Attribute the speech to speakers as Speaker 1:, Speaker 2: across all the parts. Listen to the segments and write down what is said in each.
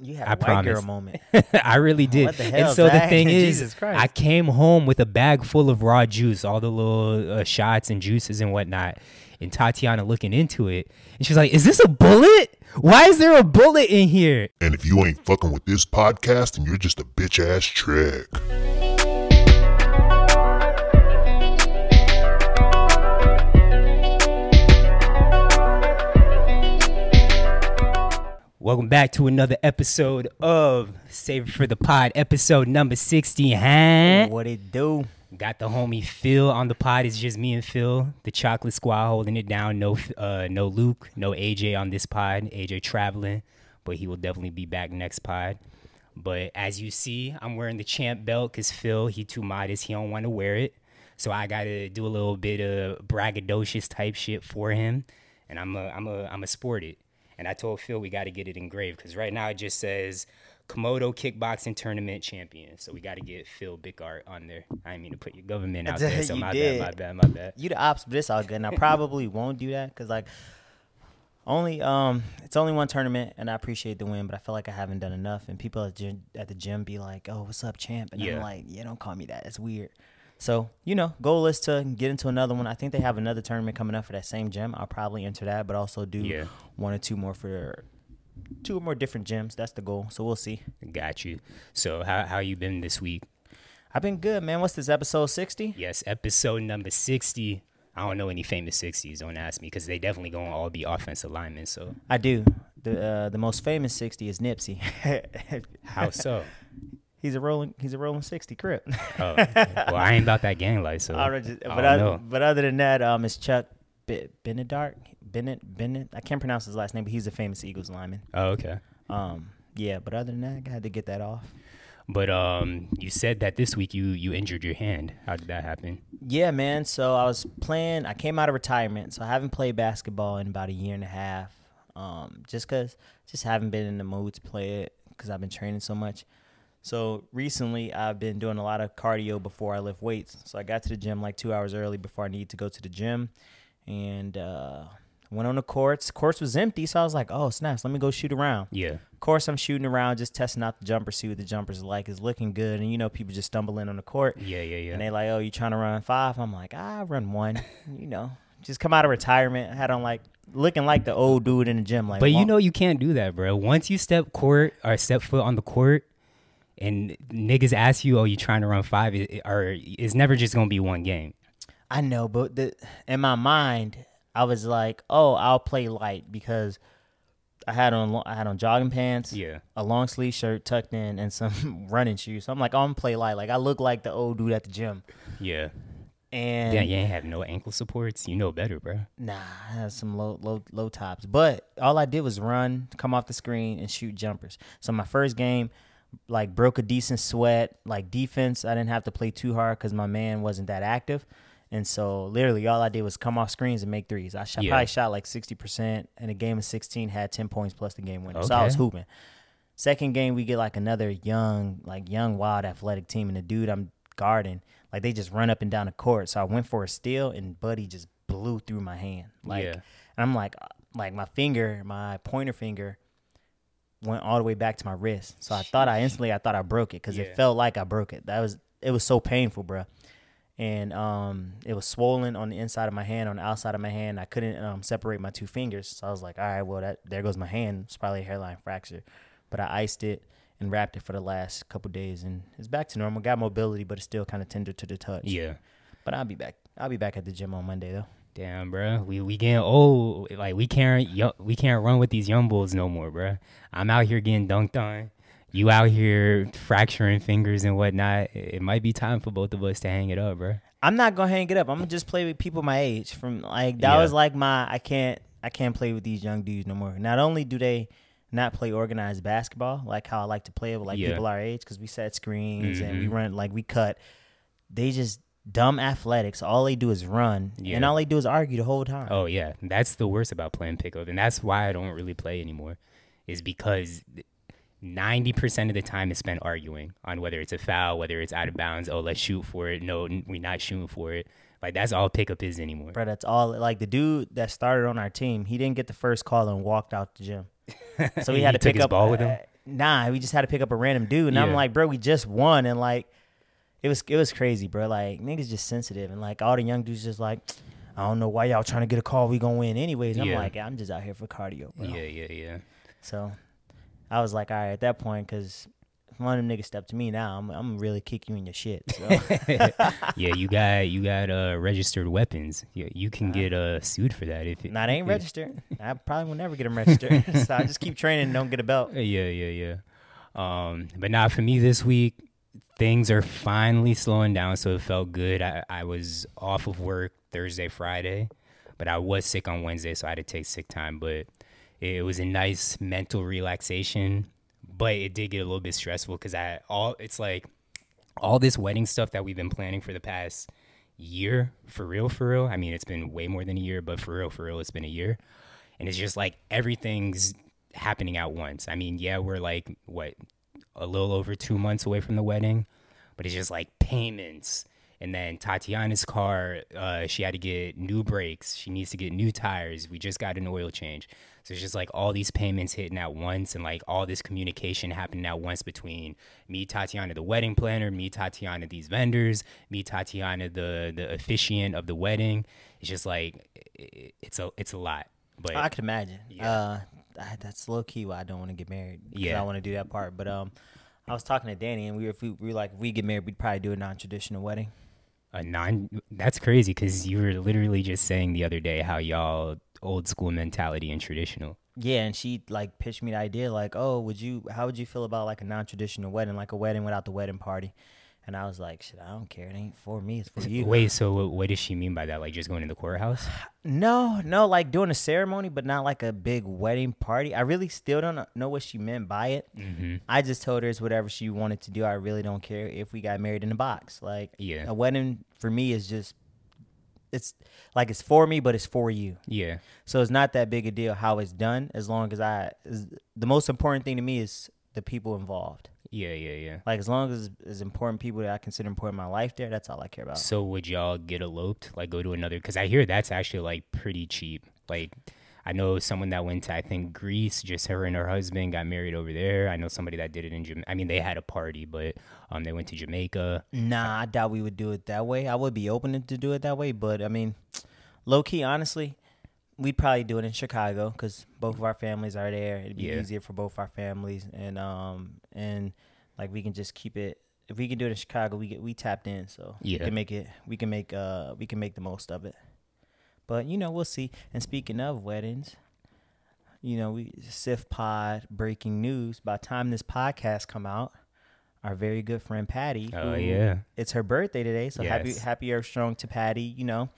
Speaker 1: You had
Speaker 2: I
Speaker 1: a white girl
Speaker 2: promise.
Speaker 1: moment.
Speaker 2: I really did.
Speaker 1: What the
Speaker 2: and
Speaker 1: hell,
Speaker 2: so the thing is, I came home with a bag full of raw juice, all the little uh, shots and juices and whatnot. And Tatiana looking into it, and she's like, "Is this a bullet? Why is there a bullet in here?"
Speaker 3: And if you ain't fucking with this podcast, then you're just a bitch ass trick.
Speaker 2: Welcome back to another episode of Save It for the Pod, episode number sixty. Huh?
Speaker 1: what it do?
Speaker 2: Got the homie Phil on the pod. It's just me and Phil, the chocolate squad, holding it down. No, uh, no Luke, no AJ on this pod. AJ traveling, but he will definitely be back next pod. But as you see, I'm wearing the champ belt because Phil, he too modest. He don't want to wear it, so I got to do a little bit of braggadocious type shit for him, and I'm a, I'm a, I'm a sport it. And I told Phil we got to get it engraved because right now it just says Komodo Kickboxing Tournament Champion. So we got to get Phil Bickart on there. I didn't mean to put your government out there, so my
Speaker 1: did.
Speaker 2: bad, my bad, my bad.
Speaker 1: You the ops, but it's all good. And I probably won't do that because like only um it's only one tournament, and I appreciate the win, but I feel like I haven't done enough. And people at, gym, at the gym be like, "Oh, what's up, champ?" And
Speaker 2: Yeah.
Speaker 1: I'm like, "Yeah, don't call me that. It's weird." So you know, goal is to get into another one. I think they have another tournament coming up for that same gym. I'll probably enter that, but also do
Speaker 2: Yeah.
Speaker 1: one or two more for two or more different gyms. That's the goal. So we'll see.
Speaker 2: Got you. So how how you been this week?
Speaker 1: I've been good, man. What's this episode sixty?
Speaker 2: Yes, episode number sixty. I don't know any famous sixties. Don't ask me because they definitely gonna all be offensive linemen. So
Speaker 1: I do. The uh, the most famous sixty is Nipsey.
Speaker 2: how so?
Speaker 1: He's a rolling. He's a rolling sixty crip.
Speaker 2: Oh, well, I ain't about that gang life, so
Speaker 1: I just-
Speaker 2: I
Speaker 1: but
Speaker 2: don't
Speaker 1: other, but other than that, um, it's Chuck B- Benedart. Bennett Bennett. I can't pronounce his last name, but he's a famous Eagles lineman.
Speaker 2: Oh, okay.
Speaker 1: Um, yeah. But other than that, I had to get that off.
Speaker 2: But um, you said that this week you you injured your hand. How did that happen?
Speaker 1: Yeah, man. So I was playing. I came out of retirement, so I haven't played basketball in about a year and a half. Um, just cause, just haven't been in the mood to play it because I've been training so much. So recently, I've been doing a lot of cardio before I lift weights. So I got to the gym like two hours early before I need to go to the gym, and uh, went on the courts. Courts was empty, so I was like, "Oh snaps, let me go shoot around."
Speaker 2: Yeah.
Speaker 1: Of course, I'm shooting around, just testing out the jumper, see what the jumper's like. It's looking good, and you know, people just stumble in on the court.
Speaker 2: Yeah, yeah, yeah.
Speaker 1: And they like, oh, you trying to run five? I'm like, I run one. you know, just come out of retirement. I had on like looking like the old dude in the gym. Like,
Speaker 2: But you know you can't do that, bro. Once you step court or step foot on the court, and niggas ask you, "Oh, you trying to run five? Or it's never just gonna be one game.
Speaker 1: I know, but the, in my mind, I was like, oh, I'll play light because I had on I had on jogging pants,
Speaker 2: Yeah.
Speaker 1: a long sleeve shirt tucked in, and some running shoes. So I'm like, oh, I'm play light. Like I look like the old dude at the gym.
Speaker 2: Yeah.
Speaker 1: And
Speaker 2: Yeah, you ain't have no ankle supports. You know better, bro.
Speaker 1: Nah, I had some low low low tops. But all I did was run, come off the screen, and shoot jumpers. So my first game, like broke a decent sweat. Like defense, I didn't have to play too hard because my man wasn't that active. And so literally all I did was come off screens and make threes. I shot,
Speaker 2: Yeah.
Speaker 1: probably shot like sixty percent in a game of sixteen, had ten points plus the game winner. So I was hooping. Second game, we get like another young, like young, wild, athletic team, and the dude I'm guarding, like they just run up and down the court. So I went for a steal, and Buddy just blew through my hand. Like,
Speaker 2: Yeah.
Speaker 1: and I'm like, uh, like my finger, my pointer finger, went all the way back to my wrist. So I thought I instantly, I thought I broke it because
Speaker 2: Yeah.
Speaker 1: it felt like I broke it. That was, it was so painful, bro. And um, it was swollen on the inside of my hand, on the outside of my hand. I couldn't um, separate my two fingers, so I was like, "All right, well, that there goes my hand. It's probably a hairline fracture." But I iced it and wrapped it for the last couple days, and it's back to normal. Got mobility, but it's still kind of tender to the touch.
Speaker 2: Yeah.
Speaker 1: But I'll be back. I'll be back at the gym on Monday though.
Speaker 2: Damn, bro. We we getting old. Like we can't we can't run with these young bulls no more, bro. I'm out here getting dunked on. You out here fracturing fingers and whatnot. It might be time for both of us to hang it up, bro.
Speaker 1: I'm not gonna hang it up. I'm gonna just play with people my age. From like that
Speaker 2: Yeah.
Speaker 1: was like my I can't I can't play with these young dudes no more. Not only do they not play organized basketball like how I like to play it with like
Speaker 2: Yeah.
Speaker 1: people our age because we set screens and we
Speaker 2: Mhm.
Speaker 1: run like we cut. They just dumb athletics. All they do is run
Speaker 2: Yeah.
Speaker 1: and all they do is argue the whole time.
Speaker 2: Oh yeah, that's the worst about playing pickup, and that's why I don't really play anymore. Is because ninety percent of the time is spent arguing on whether it's a foul, whether it's out of bounds. Oh, let's shoot for it. No, we're not shooting for it. Like that's all pickup is anymore.
Speaker 1: Bro, that's all. Like the dude that started on our team, he didn't get the first call and walked out the gym. So we
Speaker 2: He
Speaker 1: had to pick
Speaker 2: his
Speaker 1: up
Speaker 2: ball with him?
Speaker 1: uh, nah, we just had to pick up a random dude, and I'm like, bro, we just won, and like, it was it was crazy, bro. Like niggas just sensitive, and like all the young dudes just like, I don't know why y'all trying to get a call. We gonna win anyways. I'm
Speaker 2: Yeah.
Speaker 1: like, I'm just out here for cardio, bro.
Speaker 2: Yeah, yeah, yeah.
Speaker 1: So I was like, all right, at that point, because one of them niggas stepped to me now, I'm, I'm really kick you in your shit. So
Speaker 2: yeah, you got you got uh registered weapons. Yeah, you can get uh sued for that if it.
Speaker 1: they ain't
Speaker 2: yeah.
Speaker 1: registered. I probably will never get them registered. so I just keep training and don't get a belt.
Speaker 2: Yeah, yeah, yeah. Um, but now for me this week, things are finally slowing down, so it felt good. I, I was off of work Thursday, Friday, but I was sick on Wednesday, so I had to take sick time. But it was a nice mental relaxation, but it did get a little bit stressful because I all it's like all this wedding stuff that we've been planning for the past year, for real, for real. I mean, it's been way more than a year, but for real, for real, it's been a year. And it's just like everything's happening at once. I mean, yeah, we're like, what, a little over two months away from the wedding, but it's just like payments. And then Tatiana's car, uh, she had to get new brakes. She needs to get new tires. We just got an oil change. So it's just like all these payments hitting at once and like all this communication happening at once between me, Tatiana, the wedding planner, me, Tatiana, these vendors, me, Tatiana, the the officiant of the wedding. It's just like it's a it's a lot. But
Speaker 1: I could imagine.
Speaker 2: Yeah.
Speaker 1: Uh, I- that's low key why I don't want to get married.
Speaker 2: Yeah.
Speaker 1: I want to do that part. But um, I was talking to Danny, and we were, if we, we were like, if we get married, we'd probably do a non-traditional wedding.
Speaker 2: a non that's crazy because you were literally just saying the other day how y'all old school mentality and traditional.
Speaker 1: Yeah, and she like pitched me the idea, like, oh, would you? How would you feel about like a non-traditional wedding, like a wedding without the wedding party? And I was like, shit, I don't care. It ain't for me. It's for you.
Speaker 2: Wait, so what, what does she mean by that? Like just going to the courthouse?
Speaker 1: No, no, like doing a ceremony, but not like a big wedding party. I really still don't know what she meant by it.
Speaker 2: Mm-hmm.
Speaker 1: I just told her it's whatever she wanted to do. I really don't care if we got married in a box. Like,
Speaker 2: Yeah.
Speaker 1: a wedding for me is just, it's like it's for me, but it's for you.
Speaker 2: Yeah.
Speaker 1: So it's not that big a deal how it's done, as long as I. The most important thing to me is the people involved.
Speaker 2: Yeah, yeah, yeah.
Speaker 1: Like as long as as important people that I consider important in my life there, that's all I care about.
Speaker 2: So would y'all get eloped? Like go to another? Because I hear that's actually like pretty cheap. Like I know someone that went to I think Greece. Just her and her husband got married over there. I know somebody that did it in Jamaica. I mean they had a party, but um they went to Jamaica.
Speaker 1: Nah, I doubt we would do it that way. I would be open to do it that way, but I mean, low key, honestly, we'd probably do it in Chicago because both of our families are there. It'd be
Speaker 2: Yeah.
Speaker 1: easier for both our families, and um, and like we can just keep it. If we can do it in Chicago, we get we tapped in, so
Speaker 2: Yeah.
Speaker 1: we can make it. We can make uh we can make the most of it. But you know, we'll see. And speaking of weddings, you know, we Sif Pod breaking news. By the time this podcast come out, our very good friend Patty.
Speaker 2: Oh
Speaker 1: who-
Speaker 2: yeah.
Speaker 1: it's her birthday today, so happy
Speaker 2: Yes.
Speaker 1: happy Earth Strong to Patty. You know,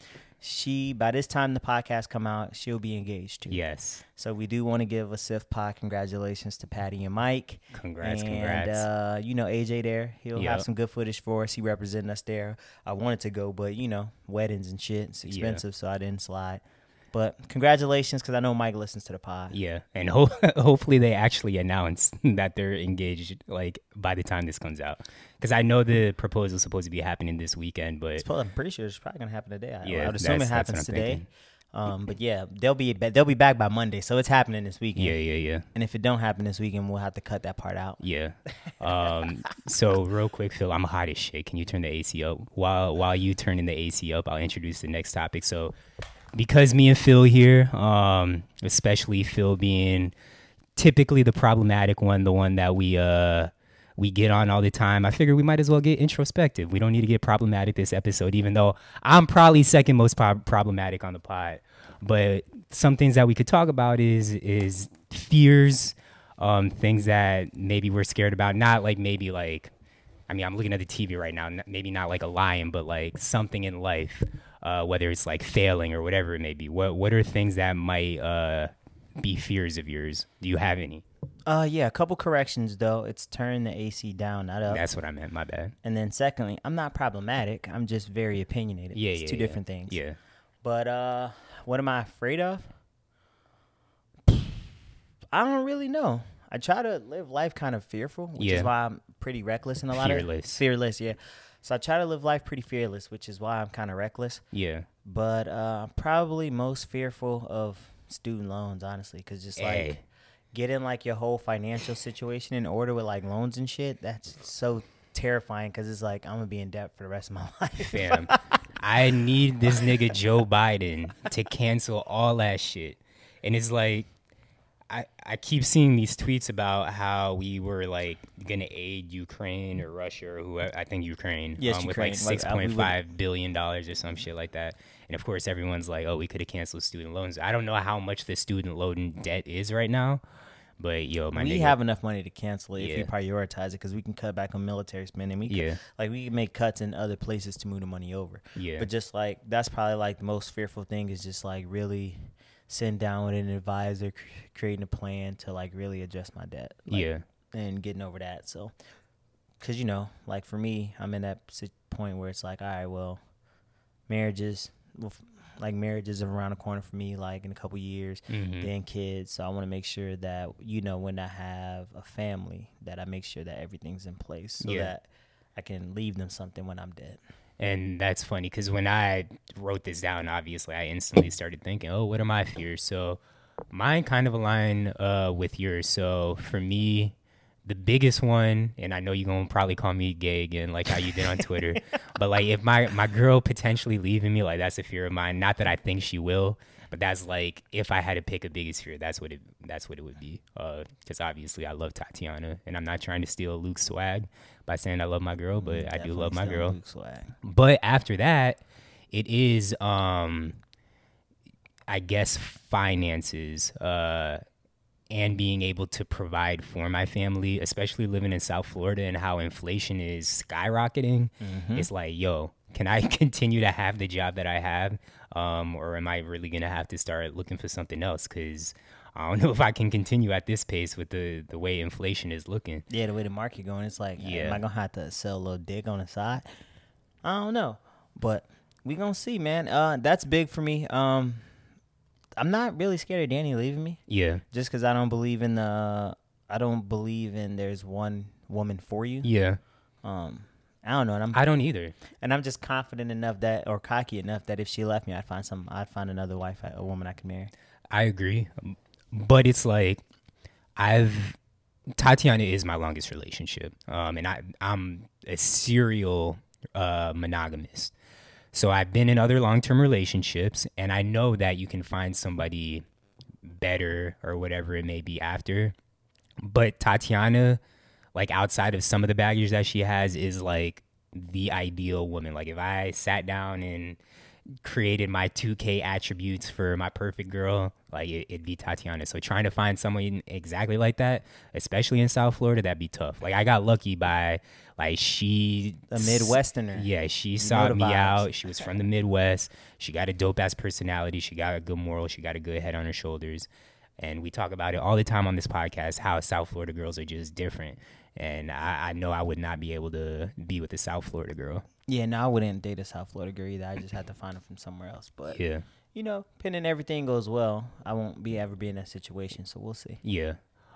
Speaker 1: she by this time the podcast come out, she'll be engaged too.
Speaker 2: Yes.
Speaker 1: So we do want to give a Sif Pod congratulations to Patty and Mike.
Speaker 2: Congrats.
Speaker 1: and,
Speaker 2: congrats.
Speaker 1: Uh, you know AJ there, he'll have some good footage for us. He representing us there. I wanted to go, but you know weddings and shit, it's
Speaker 2: Yeah.
Speaker 1: expensive, so I didn't slide. But congratulations, because I know Mike listens to the pod.
Speaker 2: Yeah, and ho- hopefully they actually announce that they're engaged like by the time this comes out, because I know the proposal is supposed to be happening this weekend, but
Speaker 1: It's probably- I'm pretty sure it's probably gonna happen today. I,
Speaker 2: Yeah,
Speaker 1: I would assume it
Speaker 2: that's- that's what
Speaker 1: happens today.
Speaker 2: thinking.
Speaker 1: Um, but yeah, they'll be they'll be back by Monday, so it's happening this weekend.
Speaker 2: yeah, yeah, yeah,
Speaker 1: And if it don't happen this weekend, we'll have to cut that part out.
Speaker 2: yeah. Um, so real quick, Phil, I'm hot as shit. Can you turn the AC up? While while you turning the AC up, I'll introduce the next topic. So because me and Phil here, um, especially Phil being typically the problematic one, the one that we uh we get on all the time. I figured we might as well get introspective. We don't need to get problematic this episode, even though I'm probably second most prob- problematic on the pod. But some things that we could talk about is is fears, um, things that maybe we're scared about. Not like maybe like, I mean, I'm looking at the TV right now. Maybe not like a lion, but like something in life, uh, whether it's like failing or whatever it may be. What what are things that might uh, be fears of yours? Do you have any?
Speaker 1: Uh, yeah, a couple corrections though. It's turn the AC down, not up.
Speaker 2: That's what I meant. My bad.
Speaker 1: and then secondly, I'm not problematic. I'm just very opinionated.
Speaker 2: Yeah,
Speaker 1: it's
Speaker 2: yeah,
Speaker 1: two
Speaker 2: yeah.
Speaker 1: different things.
Speaker 2: Yeah.
Speaker 1: But uh, what am I afraid of? I don't really know. I try to live life kind of fearful, which
Speaker 2: Yeah.
Speaker 1: is why I'm pretty reckless in a lot of
Speaker 2: Fearless.
Speaker 1: fearless. Yeah. So I try to live life pretty fearless, which is why I'm kind of reckless.
Speaker 2: Yeah.
Speaker 1: But uh, I'm probably most fearful of student loans, honestly, because just
Speaker 2: Hey.
Speaker 1: like getting like your whole financial situation in order with like loans and shit. That's so terrifying because it's like I'm gonna be in debt for the rest of my life.
Speaker 2: Fam, I need this nigga Joe Biden to cancel all that shit. And it's like, I, I keep seeing these tweets about how we were like gonna aid Ukraine or Russia or whoever I think Ukraine
Speaker 1: Yes,
Speaker 2: um, with
Speaker 1: Ukraine.
Speaker 2: like six
Speaker 1: uh, we
Speaker 2: point five billion dollars or some shit like that. And of course, everyone's like, "Oh, we could have canceled student loans." I don't know how much the student loan debt is right now, but yo, my
Speaker 1: we
Speaker 2: nigga,
Speaker 1: have enough money to cancel it if we prioritize it because we can cut back on military spending. We can,
Speaker 2: Yeah.
Speaker 1: like we can make cuts in other places to move the money over.
Speaker 2: Yeah.
Speaker 1: But just like that's probably like the most fearful thing is just like really sitting down with an advisor, cr- creating a plan to like really address my debt. Like,
Speaker 2: yeah,
Speaker 1: and getting over that. So, because you know, like for me, I'm in that point where it's like, all right, well, marriages, well, like marriages are around the corner for me, like in a couple years,
Speaker 2: Mhm.
Speaker 1: then kids. So I want to make sure that you know when I have a family, that I make sure that everything's in place so
Speaker 2: Yeah.
Speaker 1: that I can leave them something when I'm dead.
Speaker 2: And that's funny because when I wrote this down, obviously I instantly started thinking, oh, what are my fears? So mine kind of align uh, with yours. So for me, the biggest one, and I know you're gonna probably call me gay again, like how you did on Twitter, but like if my my girl potentially leaving me, like that's a fear of mine. Not that I think she will, but that's like if I had to pick a biggest fear, that's what it that's what it would be. Because obviously I love Tatiana, and I'm not trying to steal Luke's swag by saying I love my girl, but I do love my girl. But after that, it is um I guess finances uh and being able to provide for my family, especially living in South Florida and how inflation is skyrocketing. It's like, yo, can I continue to have the job that I have? Um, or am I really gonna have to start looking for something else? Cause I don't know if I can continue at this pace with the the way inflation is looking.
Speaker 1: Yeah, the way the market going, it's like,
Speaker 2: Yeah.
Speaker 1: am I gonna have to sell a little dick on the side? I don't know, but we gonna see, man. Uh, that's big for me. Um, I'm not really scared of Danny leaving me,
Speaker 2: Yeah.
Speaker 1: just because I don't believe in the. I don't believe in there's one woman for you.
Speaker 2: Yeah.
Speaker 1: Um, I don't know, and I'm
Speaker 2: I don't either.
Speaker 1: and I'm just confident enough that, or cocky enough that if she left me, I'd find some. I'd find another wife, a woman I could marry.
Speaker 2: I agree, but it's like I've Tatiana is my longest relationship, um, and I I'm a serial uh, monogamist. So I've been in other long term relationships, and I know that you can find somebody better or whatever it may be after. But Tatiana, like outside of some of the baggage that she has, is like the ideal woman. Like if I sat down and created my 2K attributes for my perfect girl, like it, it'd be Tatiana. So trying to find someone exactly like that, especially in South Florida, that'd be tough. Like I got lucky by like she
Speaker 1: A Midwesterner.
Speaker 2: Yeah, she sought me
Speaker 1: vibes.
Speaker 2: out. She was from the Midwest. She got a dope ass personality. She got a good moral. She got a good head on her shoulders. And we talk about it all the time on this podcast how South Florida girls are just different. And I, I know I would not be able to be with a South Florida girl.
Speaker 1: Yeah, no, I wouldn't date a South Florida girl either. I just had to find her from somewhere else. But
Speaker 2: Yeah.
Speaker 1: you know, pending everything goes well, I won't be ever be in that situation. So we'll see.
Speaker 2: Yeah.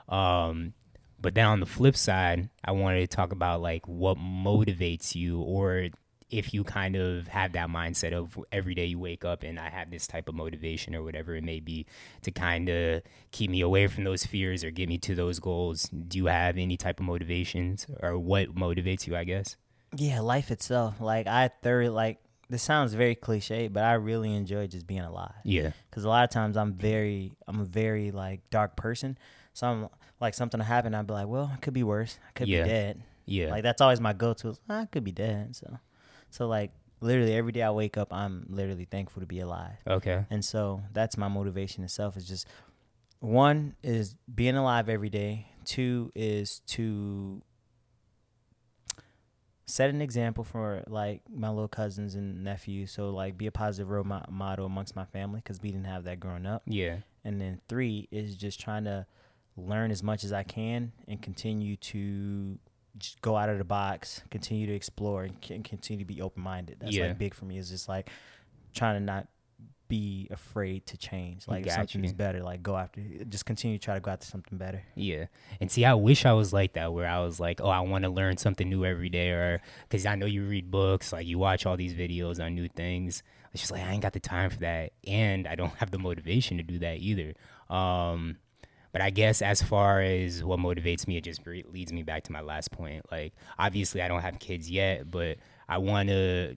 Speaker 2: Um, but then on the flip side, I wanted to talk about like what motivates you or if you kind of have that mindset of every day you wake up and I have this type of motivation or whatever it may be to kind of keep me away from those fears or get me to those goals. Do you have any type of motivations or what motivates you, I guess?
Speaker 1: Yeah, life itself. Like I thoroughly like. This sounds very cliche, but I really enjoy just being alive.
Speaker 2: Yeah.
Speaker 1: Because a lot of times I'm very, I'm a very like dark person. So I'm like something to happen, I'd be like, well, it could be worse. I could
Speaker 2: Yeah.
Speaker 1: be dead.
Speaker 2: Yeah.
Speaker 1: Like that's always my go-to. is, I could be dead. So, so like literally every day I wake up, I'm literally thankful to be alive.
Speaker 2: okay.
Speaker 1: And so that's my motivation itself is just one is being alive every day. Two is to set an example for like my little cousins and nephews. So like be a positive role mo- model amongst my family because we didn't have that growing up.
Speaker 2: Yeah.
Speaker 1: And then three is just trying to learn as much as I can and continue to just go out of the box, continue to explore, and c- continue to be open minded. That's
Speaker 2: Yeah.
Speaker 1: like big for me. Is just like trying to not be afraid to change. Like something
Speaker 2: you.
Speaker 1: is better, like go after. Just continue to try to go after something better.
Speaker 2: Yeah. And see, I wish I was like that, where I was like, oh, I want to learn something new every day, or because I know you read books, like you watch all these videos on new things. It's just like, I ain't got the time for that. And I don't have the motivation to do that either. Um, but I guess as far as what motivates me, it just re- leads me back to my last point. Like, obviously, I don't have kids yet, but I want to.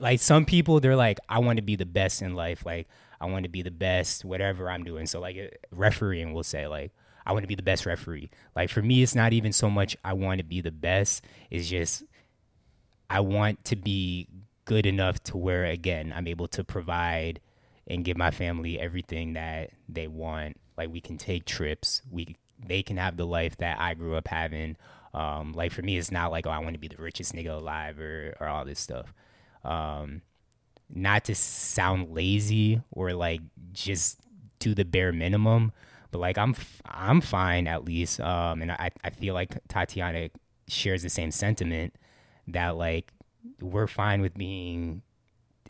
Speaker 2: Like some people, they're like, I want to be the best in life. Like, I want to be the best, whatever I'm doing. So, like, refereeing will say, like, I want to be the best referee. Like, for me, it's not even so much I want to be the best. It's just I want to be good enough to where again I'm able to provide and give my family everything that they want. Like we can take trips, we they can have the life that I grew up having. Um, like for me, it's not like oh I want to be the richest nigga alive or or all this stuff. Um, not to sound lazy or like just do the bare minimum, but like I'm I'm fine at least. Um, and I I feel like Tatiana shares the same sentiment that like we're fine with being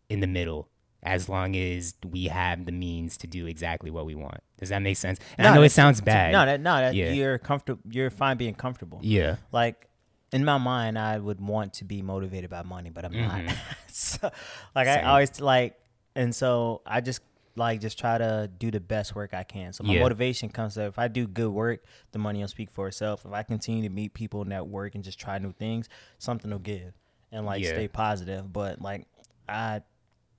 Speaker 2: in the middle as long as we have the means to do exactly what we want. Does that make sense? And I know it sounds bad.
Speaker 1: No, that, no, that,
Speaker 2: Yeah.
Speaker 1: you're comfortable. You're fine being comfortable.
Speaker 2: yeah.
Speaker 1: Like in my mind, I would want to be motivated by money, but I'm not. so, like I
Speaker 2: Mm-hmm.
Speaker 1: Always like, and so I just like just try to do the best work I can. So my
Speaker 2: Yeah.
Speaker 1: motivation comes to if I do good work, the money will speak for itself. If I continue to meet people in that work and just try new things, something will give and like
Speaker 2: Yeah.
Speaker 1: stay positive. But like I,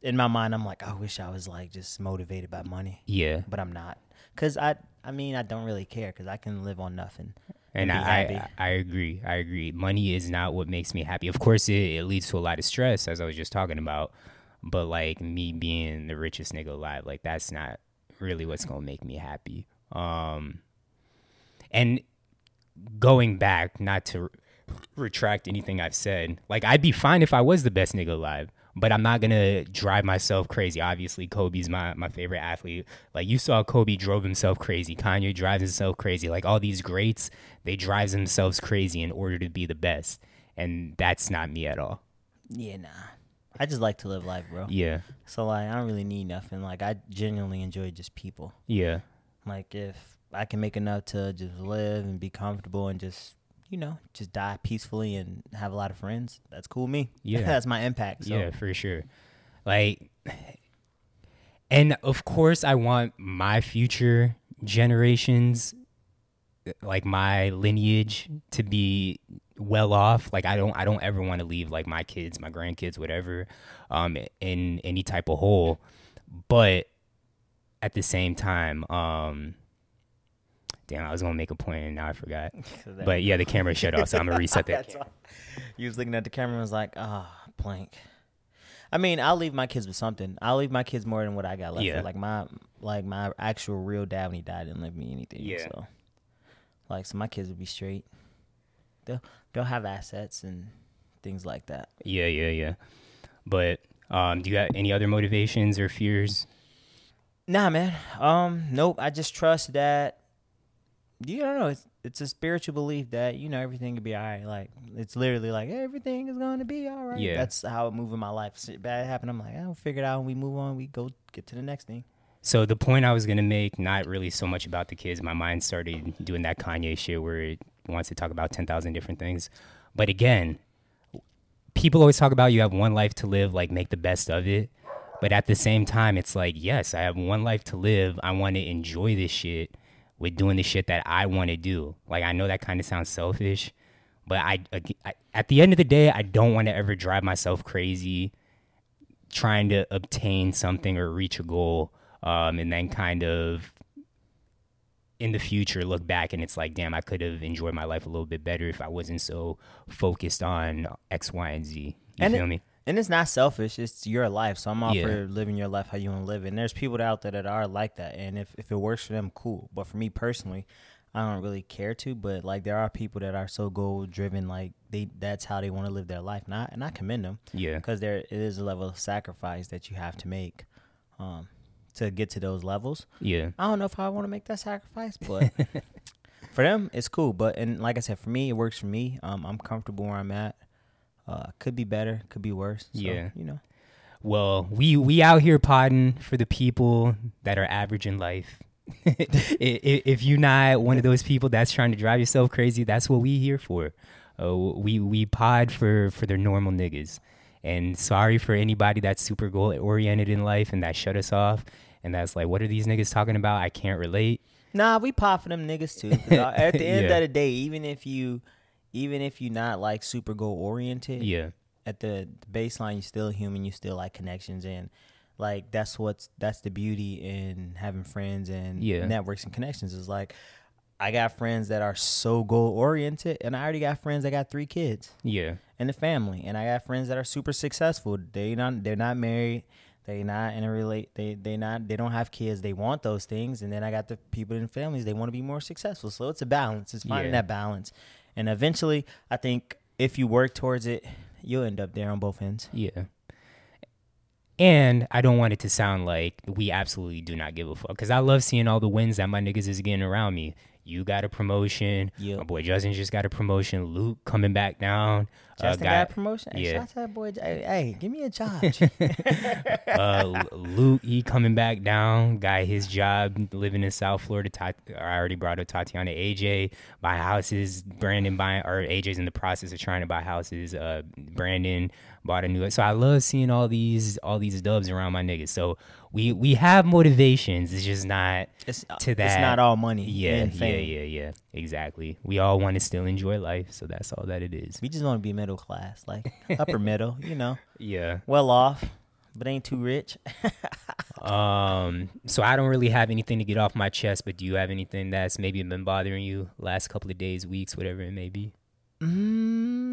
Speaker 1: in my mind, I'm like, I wish I was like just motivated by money,
Speaker 2: Yeah.
Speaker 1: but I'm not. Cause I, I mean, I don't really care because I can live on nothing.
Speaker 2: And
Speaker 1: be
Speaker 2: I. I I agree. I agree. Money is not what makes me happy. Of course, it, it leads to a lot of stress, as I was just talking about. But like me being the richest nigga alive, like that's not really what's gonna make me happy. Um, and going back, not to retract anything I've said, like I'd be fine if I was the best nigga alive, but I'm not gonna drive myself crazy. Obviously, Kobe's my my favorite athlete. Like you saw, Kobe drove himself crazy. Kanye drives himself crazy. Like all these greats, they drive themselves crazy in order to be the best, and that's not me at all.
Speaker 1: Yeah, nah. I just like to live life, bro.
Speaker 2: Yeah,
Speaker 1: So like, I don't really need nothing. Like, I genuinely enjoy just people.
Speaker 2: yeah,
Speaker 1: Like, if I can make enough to just live and be comfortable and just, you know, just die peacefully and have a lot of friends, that's cool. Me,
Speaker 2: Yeah.
Speaker 1: that's my impact. So.
Speaker 2: yeah, for sure. Like, and of course, I want my future generations, like my lineage, to be well off. Like, I don't, I don't ever want to leave like my kids, my grandkids, whatever, um, in any type of hole. But at the same time, um, damn, I was gonna make a point and now I forgot.
Speaker 1: So
Speaker 2: But yeah, the camera shut off, so I'm gonna reset that.
Speaker 1: You was looking at the camera and was like, ah, blank. I mean, I'll leave my kids with something. I'll leave my kids more than what I got left.
Speaker 2: Yeah.
Speaker 1: For. Like my like my actual real dad when he died didn't leave me anything.
Speaker 2: Yeah.
Speaker 1: So like so my kids will be straight. They'll they'll have assets and things like that.
Speaker 2: Yeah, yeah, yeah. But um, do you have any other motivations or fears?
Speaker 1: Nah, man. Um, nope. I just trust that. You don't know. It's it's a spiritual belief that you know everything will be all right. Like it's literally like everything is going to be all right.
Speaker 2: Yeah.
Speaker 1: That's how it move in my life. Shit bad happen. I'm like, I'll figure it out. and we move on. We go get to the next thing.
Speaker 2: So the point I was gonna make, not really so much about the kids. My mind started doing that Kanye shit where it wants to talk about ten thousand different things. But again, people always talk about you have one life to live, like make the best of it. But at the same time, it's like, yes, I have one life to live. I want to enjoy this shit with doing the shit that I want to do. Like I know that kind of sounds selfish, but I, I at the end of the day, I don't want to ever drive myself crazy trying to obtain something or reach a goal um, and then kind of in the future look back and it's like damn i could have enjoyed my life a little bit better if i wasn't so focused on x y and z you
Speaker 1: And
Speaker 2: feel
Speaker 1: it-
Speaker 2: me
Speaker 1: And it's not selfish. It's your life. So I'm all
Speaker 2: Yeah.
Speaker 1: for living your life how you want to live it. And there's people out there that are like that. And if, if it works for them, cool. But for me personally, I don't really care to. But like there are people that are so goal driven, like they that's how they want to live their life. Not and I commend them
Speaker 2: yeah
Speaker 1: because there it is a level of sacrifice that you have to make um, to get to those levels.
Speaker 2: yeah
Speaker 1: I don't know if I want to make that sacrifice, but for them, it's cool. But and like I said, for me, it works for me. Um, I'm comfortable where I'm at. Uh, could be better, could be worse. So,
Speaker 2: Yeah.
Speaker 1: you know.
Speaker 2: well we we out here podding for the people that are average in life if you're not one of those people that's trying to drive yourself crazy that's what we here for uh, we we pod for for their normal niggas and sorry for anybody that's super goal oriented in life and that shut us off and that's like what are these niggas talking about i can't relate
Speaker 1: Nah, we pop for them niggas too. uh, At the end
Speaker 2: Yeah.
Speaker 1: of the day, even if you, even if you're not like super goal oriented,
Speaker 2: Yeah.
Speaker 1: at the baseline, you're still human. You still like connections and like that's what's that's the beauty in having friends and
Speaker 2: Yeah.
Speaker 1: networks and connections. Is like I got friends that are so goal oriented, and I already got friends that got three kids
Speaker 2: Yeah.
Speaker 1: and a family, and I got friends that are super successful. They not they're not married. They not in a relate. They they not they don't have kids. They want those things, and then I got the people in families. They want to be more successful. So it's a balance. It's finding
Speaker 2: Yeah.
Speaker 1: that balance, and eventually, I think if you work towards it, you'll end up there on both ends.
Speaker 2: Yeah. And I don't want it to sound like we absolutely do not give a fuck. Because I love seeing all the wins that my niggas is getting around me. You got a promotion.
Speaker 1: Yep.
Speaker 2: My boy Justin just got a promotion. Luke coming back down. Uh,
Speaker 1: Justin
Speaker 2: got-
Speaker 1: got a promotion. Hey,
Speaker 2: yeah.
Speaker 1: shout out to that boy. Hey, hey, give me a job.
Speaker 2: uh, Luke, he coming back down. Got his job living in South Florida. I already brought up Tatiana, AJ buy houses. Brandon buying or AJ's in the process of trying to buy houses. Uh, Brandon bought a new. So I love seeing all these all these dubs around my niggas. So we we have motivations. It's just not
Speaker 1: it's,
Speaker 2: to that.
Speaker 1: it's not all money.
Speaker 2: Yeah, yeah, yeah, yeah. Exactly. We all want to still enjoy life. So that's all that it is.
Speaker 1: We just want to be middle class, like upper middle. You know,
Speaker 2: Yeah.
Speaker 1: well off, but ain't too rich.
Speaker 2: Um, so I don't really have anything to get off my chest, but do you have anything that's maybe been bothering you last couple of days, weeks, whatever it may be?
Speaker 1: Mm,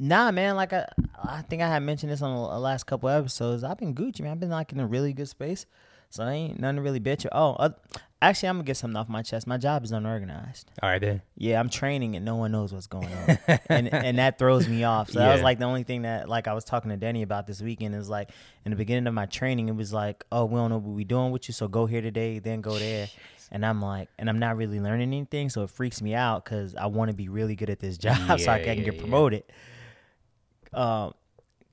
Speaker 1: nah, man. Like I, I think I had mentioned this on the last couple episodes. I've been Gucci, man. I've been like in a really good space, so I ain't nothing to really bitch. Oh, uh, actually, I'm gonna get something off my chest. My job is unorganized.
Speaker 2: All right, then.
Speaker 1: Yeah, I'm training and no one knows what's going on, and and that throws me off. So that was like the only thing that like I was talking to Denny about this weekend is like in the beginning of my training, it was like, oh, we don't know what we doing with you, so go here today, then go there, and I'm like, and I'm not really learning anything, so it freaks me out because I want to be really good at this job so I can
Speaker 2: yeah,
Speaker 1: get
Speaker 2: yeah.
Speaker 1: Um,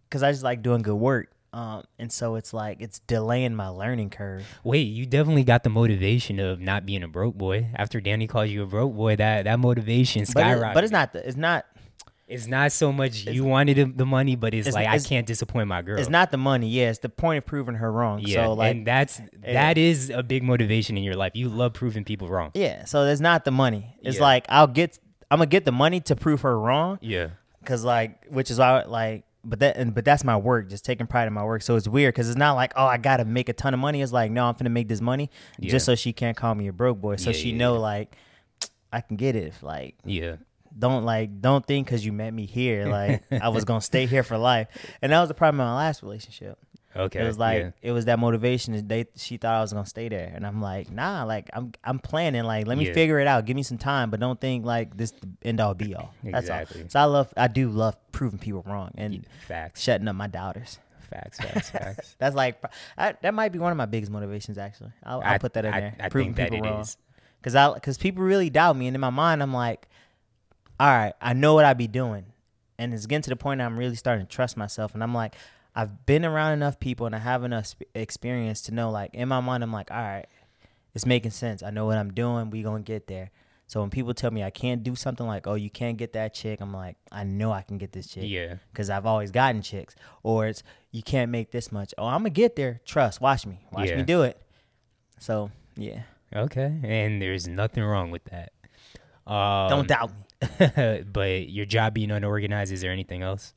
Speaker 1: because I just like doing good work. Um, and so it's like it's delaying my learning curve.
Speaker 2: Wait, you definitely got the motivation of not being a broke boy. After Danny calls you a broke boy, that that motivation
Speaker 1: But, it-
Speaker 2: skyrocketed.
Speaker 1: but it's not. The, it's not.
Speaker 2: It's not so much you wanted the- money, but it's,
Speaker 1: It's-
Speaker 2: like
Speaker 1: it's-
Speaker 2: I can't disappoint my girl.
Speaker 1: It's not the money. Yeah, it's the point of proving her wrong.
Speaker 2: Yeah,
Speaker 1: So like,
Speaker 2: and that's that is a big motivation in your life. You love proving people wrong.
Speaker 1: Yeah, so there's not the money. It's
Speaker 2: Yeah.
Speaker 1: like I'll get I'm gonna get the money to prove her wrong
Speaker 2: Yeah,
Speaker 1: cuz like which is why like but that and but that's my work, just taking pride in my work. So it's weird cuz it's not like, "Oh, I got to make a ton of money." It's like, "No, I'm going to make this money
Speaker 2: Yeah.
Speaker 1: just so she can't call me a broke boy." So
Speaker 2: Yeah,
Speaker 1: she
Speaker 2: yeah,
Speaker 1: know like I can get it if like
Speaker 2: yeah,
Speaker 1: don't like don't think cuz you met me here like I was going to stay here for life. And that was the problem in my last relationship.
Speaker 2: Okay.
Speaker 1: It was like
Speaker 2: yeah.
Speaker 1: it was that motivation. They she thought I was gonna stay there, and I'm like, nah. Like I'm I'm planning. Like let me
Speaker 2: Yeah.
Speaker 1: figure it out. Give me some time, but don't think like this the end all be all. That's
Speaker 2: Exactly.
Speaker 1: all. So I love I do love proving people wrong and
Speaker 2: facts,
Speaker 1: shutting up my doubters.
Speaker 2: facts, facts, facts.
Speaker 1: That's like I, that might be one of my biggest motivations. Actually, I'll, I'll
Speaker 2: I-
Speaker 1: put that in
Speaker 2: I-
Speaker 1: there.
Speaker 2: I
Speaker 1: proving
Speaker 2: think that
Speaker 1: people
Speaker 2: it
Speaker 1: wrong.
Speaker 2: is.
Speaker 1: Cause I because people really doubt me, and in my mind I'm like, all right, I know what I'd be doing, and it's getting to the point I'm really starting to trust myself, and I'm like, I've been around enough people and I have enough experience to know, like in my mind I'm like, all right, it's making sense. I know what I'm doing. We gonna get there. So when people tell me I can't do something like, oh, you can't get that chick, I'm like, I know I can get this chick
Speaker 2: Yeah,
Speaker 1: because I've always gotten chicks. Or it's you can't make this much. Oh, I'm gonna get there. Trust. Watch me. Watch
Speaker 2: Yeah.
Speaker 1: me do it. So yeah,
Speaker 2: okay. And there's nothing wrong with that. Um,
Speaker 1: don't doubt me.
Speaker 2: but your job being unorganized, is there anything else?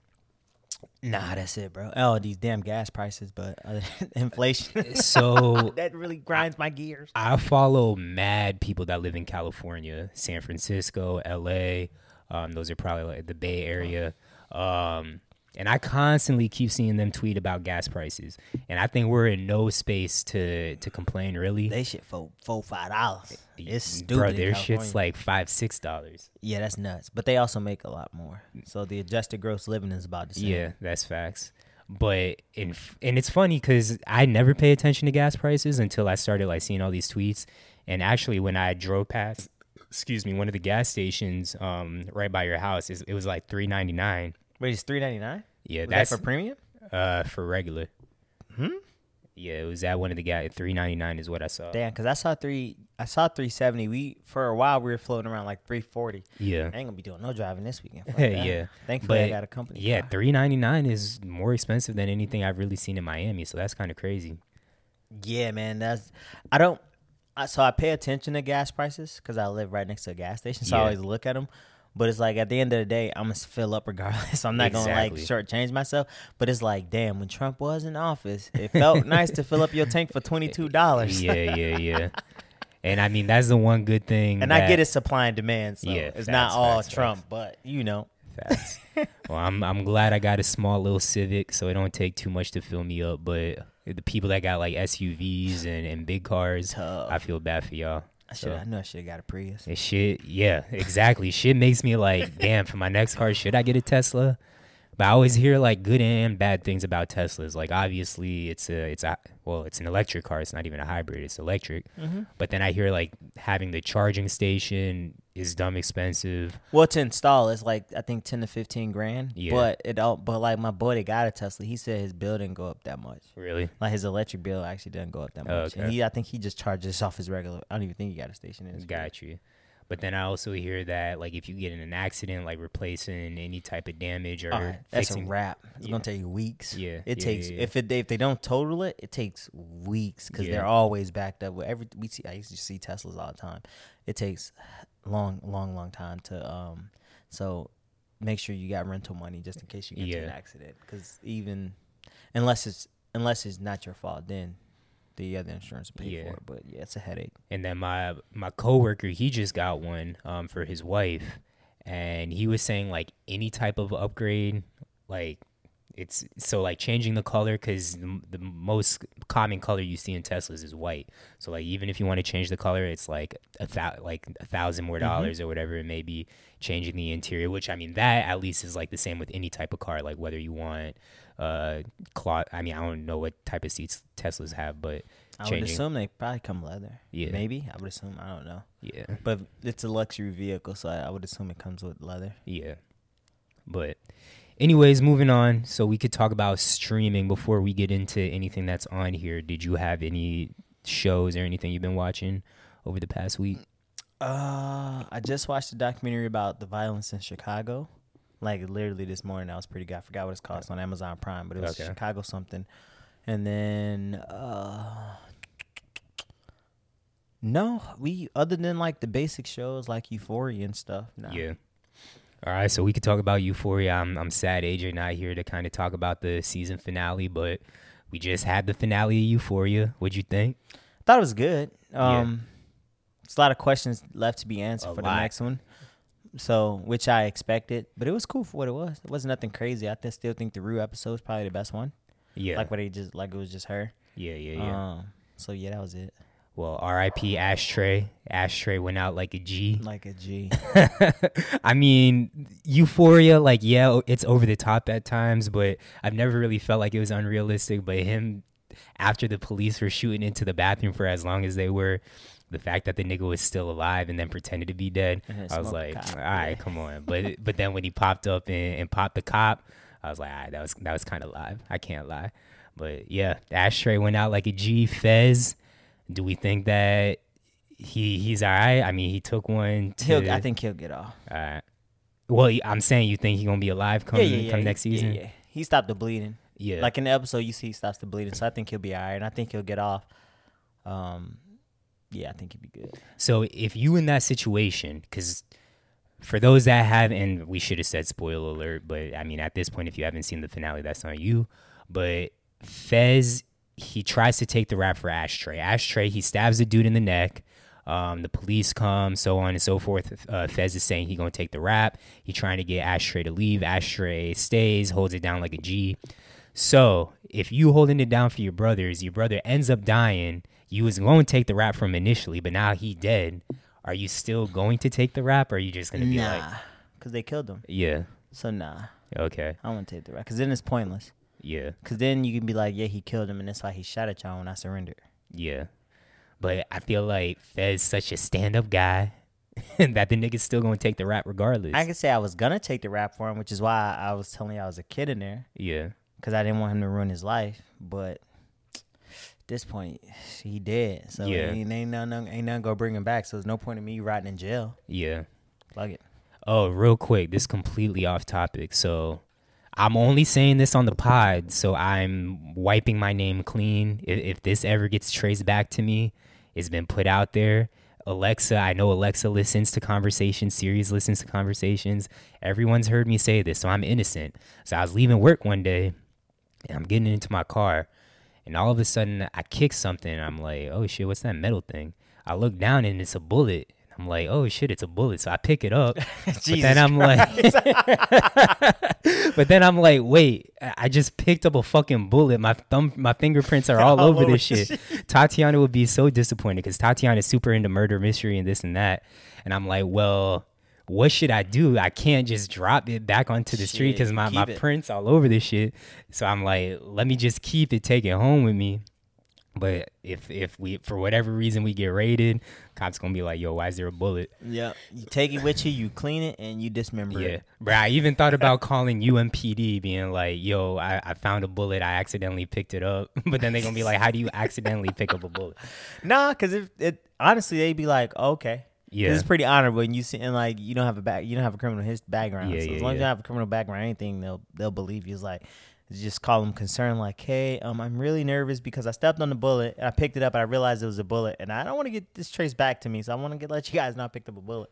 Speaker 1: Nah, that's it, bro. Oh, these damn gas prices, but uh, inflation.
Speaker 2: So
Speaker 1: that really grinds my gears.
Speaker 2: I follow mad people that live in California, San Francisco, LA. Um, those are probably like the Bay Area. Um, and I constantly keep seeing them tweet about gas prices. And I think we're in no space to to complain really.
Speaker 1: They shit for four five dollars. It's stupid.
Speaker 2: Bro, their shit's like five, six dollars.
Speaker 1: yeah, that's nuts. But they also make a lot more. So the adjusted gross living is about the same.
Speaker 2: Yeah, that's facts. But in and it's funny because I never pay attention to gas prices until I started like seeing all these tweets. And actually, when I drove past, excuse me, one of the gas stations um, right by your house, it was like three ninety nine.
Speaker 1: Wait, it's three ninety nine.
Speaker 2: Yeah,
Speaker 1: That's
Speaker 2: that's
Speaker 1: for premium.
Speaker 2: uh for regular. Hmm. Yeah, it was that one of the gas. Three ninety nine is what I saw.
Speaker 1: Damn, because I saw three. I saw three seventy. We for a while we were floating around like three forty.
Speaker 2: Yeah.
Speaker 1: I ain't gonna be doing no driving this weekend. That.
Speaker 2: yeah.
Speaker 1: Thankfully, I got a company.
Speaker 2: Yeah, three ninety nine is more expensive than anything I've really seen in Miami. So that's kind of crazy.
Speaker 1: Yeah, man. That's I don't. I, so I pay attention to gas prices because I live right next to a gas station, so I always look at them. But it's like at the end of the day, I'm gonna fill up regardless. I'm not gonna like
Speaker 2: Exactly.
Speaker 1: shortchange myself. But it's like, damn, when Trump was in office, it felt nice to fill up your tank for twenty two dollars.
Speaker 2: yeah, yeah, yeah. And I mean, that's the one good thing.
Speaker 1: And I get it, supply and demand. So
Speaker 2: Yeah,
Speaker 1: it's
Speaker 2: facts,
Speaker 1: not all
Speaker 2: facts,
Speaker 1: Trump,
Speaker 2: facts.
Speaker 1: but you know,
Speaker 2: Facts. well, I'm I'm glad I got a small little Civic, so it don't take too much to fill me up. But the people that got like SUVs and, and big cars,
Speaker 1: Tough.
Speaker 2: I feel bad for y'all.
Speaker 1: I should.
Speaker 2: So,
Speaker 1: I know I should have got a Prius.
Speaker 2: and shit, yeah, exactly. shit makes me like, damn. For my next car, should I get a Tesla? But I always hear like good and bad things about Teslas. Like obviously, it's a it's a well, it's an electric car. It's not even a hybrid. It's electric.
Speaker 1: Mm-hmm.
Speaker 2: But then I hear like having the charging station is dumb expensive.
Speaker 1: Well, to install, it's like I think ten to fifteen grand.
Speaker 2: Yeah.
Speaker 1: But it all. But like my boy that got a Tesla, he said his bill didn't go up that much.
Speaker 2: Really?
Speaker 1: Like his electric bill actually didn't go up that
Speaker 2: Oh,
Speaker 1: much. And
Speaker 2: okay.
Speaker 1: he, I think he just charges off his regular. I don't even think he got a station in.
Speaker 2: Got you. But then I also hear that like if you get in an accident, like replacing any type of damage or
Speaker 1: right, that's
Speaker 2: fixing,
Speaker 1: a wrap. It's
Speaker 2: Yeah.
Speaker 1: gonna take weeks.
Speaker 2: Yeah,
Speaker 1: it
Speaker 2: yeah,
Speaker 1: takes
Speaker 2: yeah,
Speaker 1: if it if they don't total it, it takes weeks because they're always backed up with every. We see I used to see Teslas all the time. It takes long, long, long time to um. So make sure you got rental money just in case you get into an accident. Because even unless it's unless it's not your fault, then the other insurance will pay
Speaker 2: Yeah.
Speaker 1: for it. But yeah, it's a headache.
Speaker 2: And then my my coworker, he just got one um for his wife, and he was saying like any type of upgrade, like it's so like changing the color because the, the most common color you see in Teslas is white. So like even if you want to change the color, it's like a thou- like a thousand more dollars or whatever it may be. Changing the interior, which I mean that at least is like the same with any type of car. Like whether you want uh cloth. I mean I don't know what type of seats Teslas have, but
Speaker 1: I would assume they probably come leather.
Speaker 2: Yeah.
Speaker 1: maybe I would assume. I don't know.
Speaker 2: yeah.
Speaker 1: But it's a luxury vehicle, so I, I would assume it comes with leather.
Speaker 2: Yeah. But anyways, moving on. So we could talk about streaming before we get into anything that's on here. Did you have any shows or anything you've been watching over the past week?
Speaker 1: Uh, I just watched a documentary about the violence in Chicago. Like literally this morning, I was pretty good. I forgot what it's called. It's on Amazon Prime, but it was
Speaker 2: Okay.
Speaker 1: Chicago something. And then, uh, no, we other than like the basic shows like Euphoria and stuff. No.
Speaker 2: Yeah. All right, so we could talk about Euphoria. I'm I'm sad AJ not here to kind of talk about the season finale, but we just had the finale of Euphoria. What'd you think?
Speaker 1: I thought it was good.
Speaker 2: Yeah.
Speaker 1: Um, There's a lot of questions left to be answered
Speaker 2: A
Speaker 1: for
Speaker 2: lot.
Speaker 1: the next one. So, which I expected, but it was cool for what it was. It wasn't nothing crazy. I th- still think the Rue episode is probably the best one.
Speaker 2: Yeah.
Speaker 1: Like where they just like it was just her.
Speaker 2: yeah, yeah, yeah.
Speaker 1: Um, so yeah, that was it.
Speaker 2: Well, R.I.P. Ashtray. Ashtray went out like a G.
Speaker 1: Like a G.
Speaker 2: I mean, Euphoria, like, yeah, it's over the top at times, but I've never really felt like it was unrealistic. But him, after the police were shooting into the bathroom for as long as they were, the fact that the nigga was still alive and then pretended to be dead, I was like,
Speaker 1: cop,
Speaker 2: all right,
Speaker 1: yeah.
Speaker 2: come on. But but then when he popped up and, and popped the cop, I was like, all right, that was that was kind of live. I can't lie. But yeah, Ashtray went out like a G. Fez, do we think that he he's all right? I mean, he took one. To,
Speaker 1: He'll, I think he'll get off.
Speaker 2: all right. Well, I'm saying you think he's gonna be alive come
Speaker 1: yeah, yeah, yeah.
Speaker 2: come next season.
Speaker 1: Yeah, yeah. He stopped the bleeding.
Speaker 2: Yeah.
Speaker 1: Like in the episode, you see he stops the bleeding. So I think he'll be all right, and I think he'll get off. Um, yeah, I think he'd be good.
Speaker 2: so if you in that situation, because for those that have, and we should have said spoiler alert, but I mean at this point, if you haven't seen the finale, that's on you. But Fez, he tries to take the rap for Ashtray. Ashtray, he stabs the dude in the neck. Um, the police come, so on and so forth. Uh, Fez is saying he gonna take the rap. He trying to get Ashtray to leave. Ashtray stays, holds it down like a G. So if you holding it down for your brothers, your brother ends up dying. You was going to take the rap from initially, but now he dead. Are you still going to take the rap, or are you just gonna be
Speaker 1: Nah,
Speaker 2: like,
Speaker 1: because they killed him.
Speaker 2: yeah,
Speaker 1: So nah,
Speaker 2: okay,
Speaker 1: I want to take the rap. Because then it's pointless.
Speaker 2: Yeah,
Speaker 1: Because then you can be like, yeah, he killed him, and that's why he shot at y'all when I surrendered.
Speaker 2: yeah? But I feel like Fez such a stand up guy that the nigga's still gonna take the rap regardless.
Speaker 1: I can say I was gonna take the rap for him, which is why I was telling you I was a kid in there
Speaker 2: yeah,
Speaker 1: because I didn't want him to ruin his life. But at this point, he dead, so
Speaker 2: Yeah.
Speaker 1: ain't, ain't nothing ain't nothing gonna bring him back. So there's no point in me rotting in jail.
Speaker 2: yeah.
Speaker 1: Plug it.
Speaker 2: Oh, real quick, this completely off topic. So I'm only saying this on the pod, so I'm wiping my name clean. If, if this ever gets traced back to me, It's been put out there. Alexa, I know Alexa listens to conversations, Siri's listens to conversations. Everyone's heard me say this, so I'm innocent. So I was leaving work one day and I'm getting into my car and all of a sudden I kick something I'm like, oh shit, what's that metal thing? I look down and it's a bullet. I'm like, oh shit, it's a bullet. So I pick it up. but then I'm like, but then I'm like, wait, I just picked up a fucking bullet. My thumb, my fingerprints are all,
Speaker 1: All
Speaker 2: over
Speaker 1: over
Speaker 2: this shit. Tatiana would be so disappointed because Tatiana is super into murder mystery and this and that. And I'm like, well, what should I do? I can't just drop it back onto the street because my, my
Speaker 1: it.
Speaker 2: prints all over this shit. So I'm like, let me just keep it, take it home with me. But if if we for whatever reason we get raided, cops gonna be like, "Yo, why is there a bullet?"
Speaker 1: Yeah, you take it with you, you clean it, and you dismember
Speaker 2: Yeah,
Speaker 1: it.
Speaker 2: bro. I even thought about calling UMPD, being like, "Yo, I, I found a bullet. I accidentally picked it up." But then they're gonna be like, "How do you accidentally pick up a bullet?"
Speaker 1: Nah, cause if it honestly, they'd be like, "Okay,
Speaker 2: Yeah.
Speaker 1: it's pretty honorable, and you see, and like you don't have a back, you don't have a criminal his background.
Speaker 2: Yeah,
Speaker 1: so
Speaker 2: yeah,
Speaker 1: as long as you don't have a criminal background, or anything they'll they'll believe you. It's like just call them concerned, like, hey, um, I'm really nervous because I stepped on the bullet and I picked it up and I realized it was a bullet, and I don't want to get this traced back to me, so I want to get let you guys know I picked up a bullet.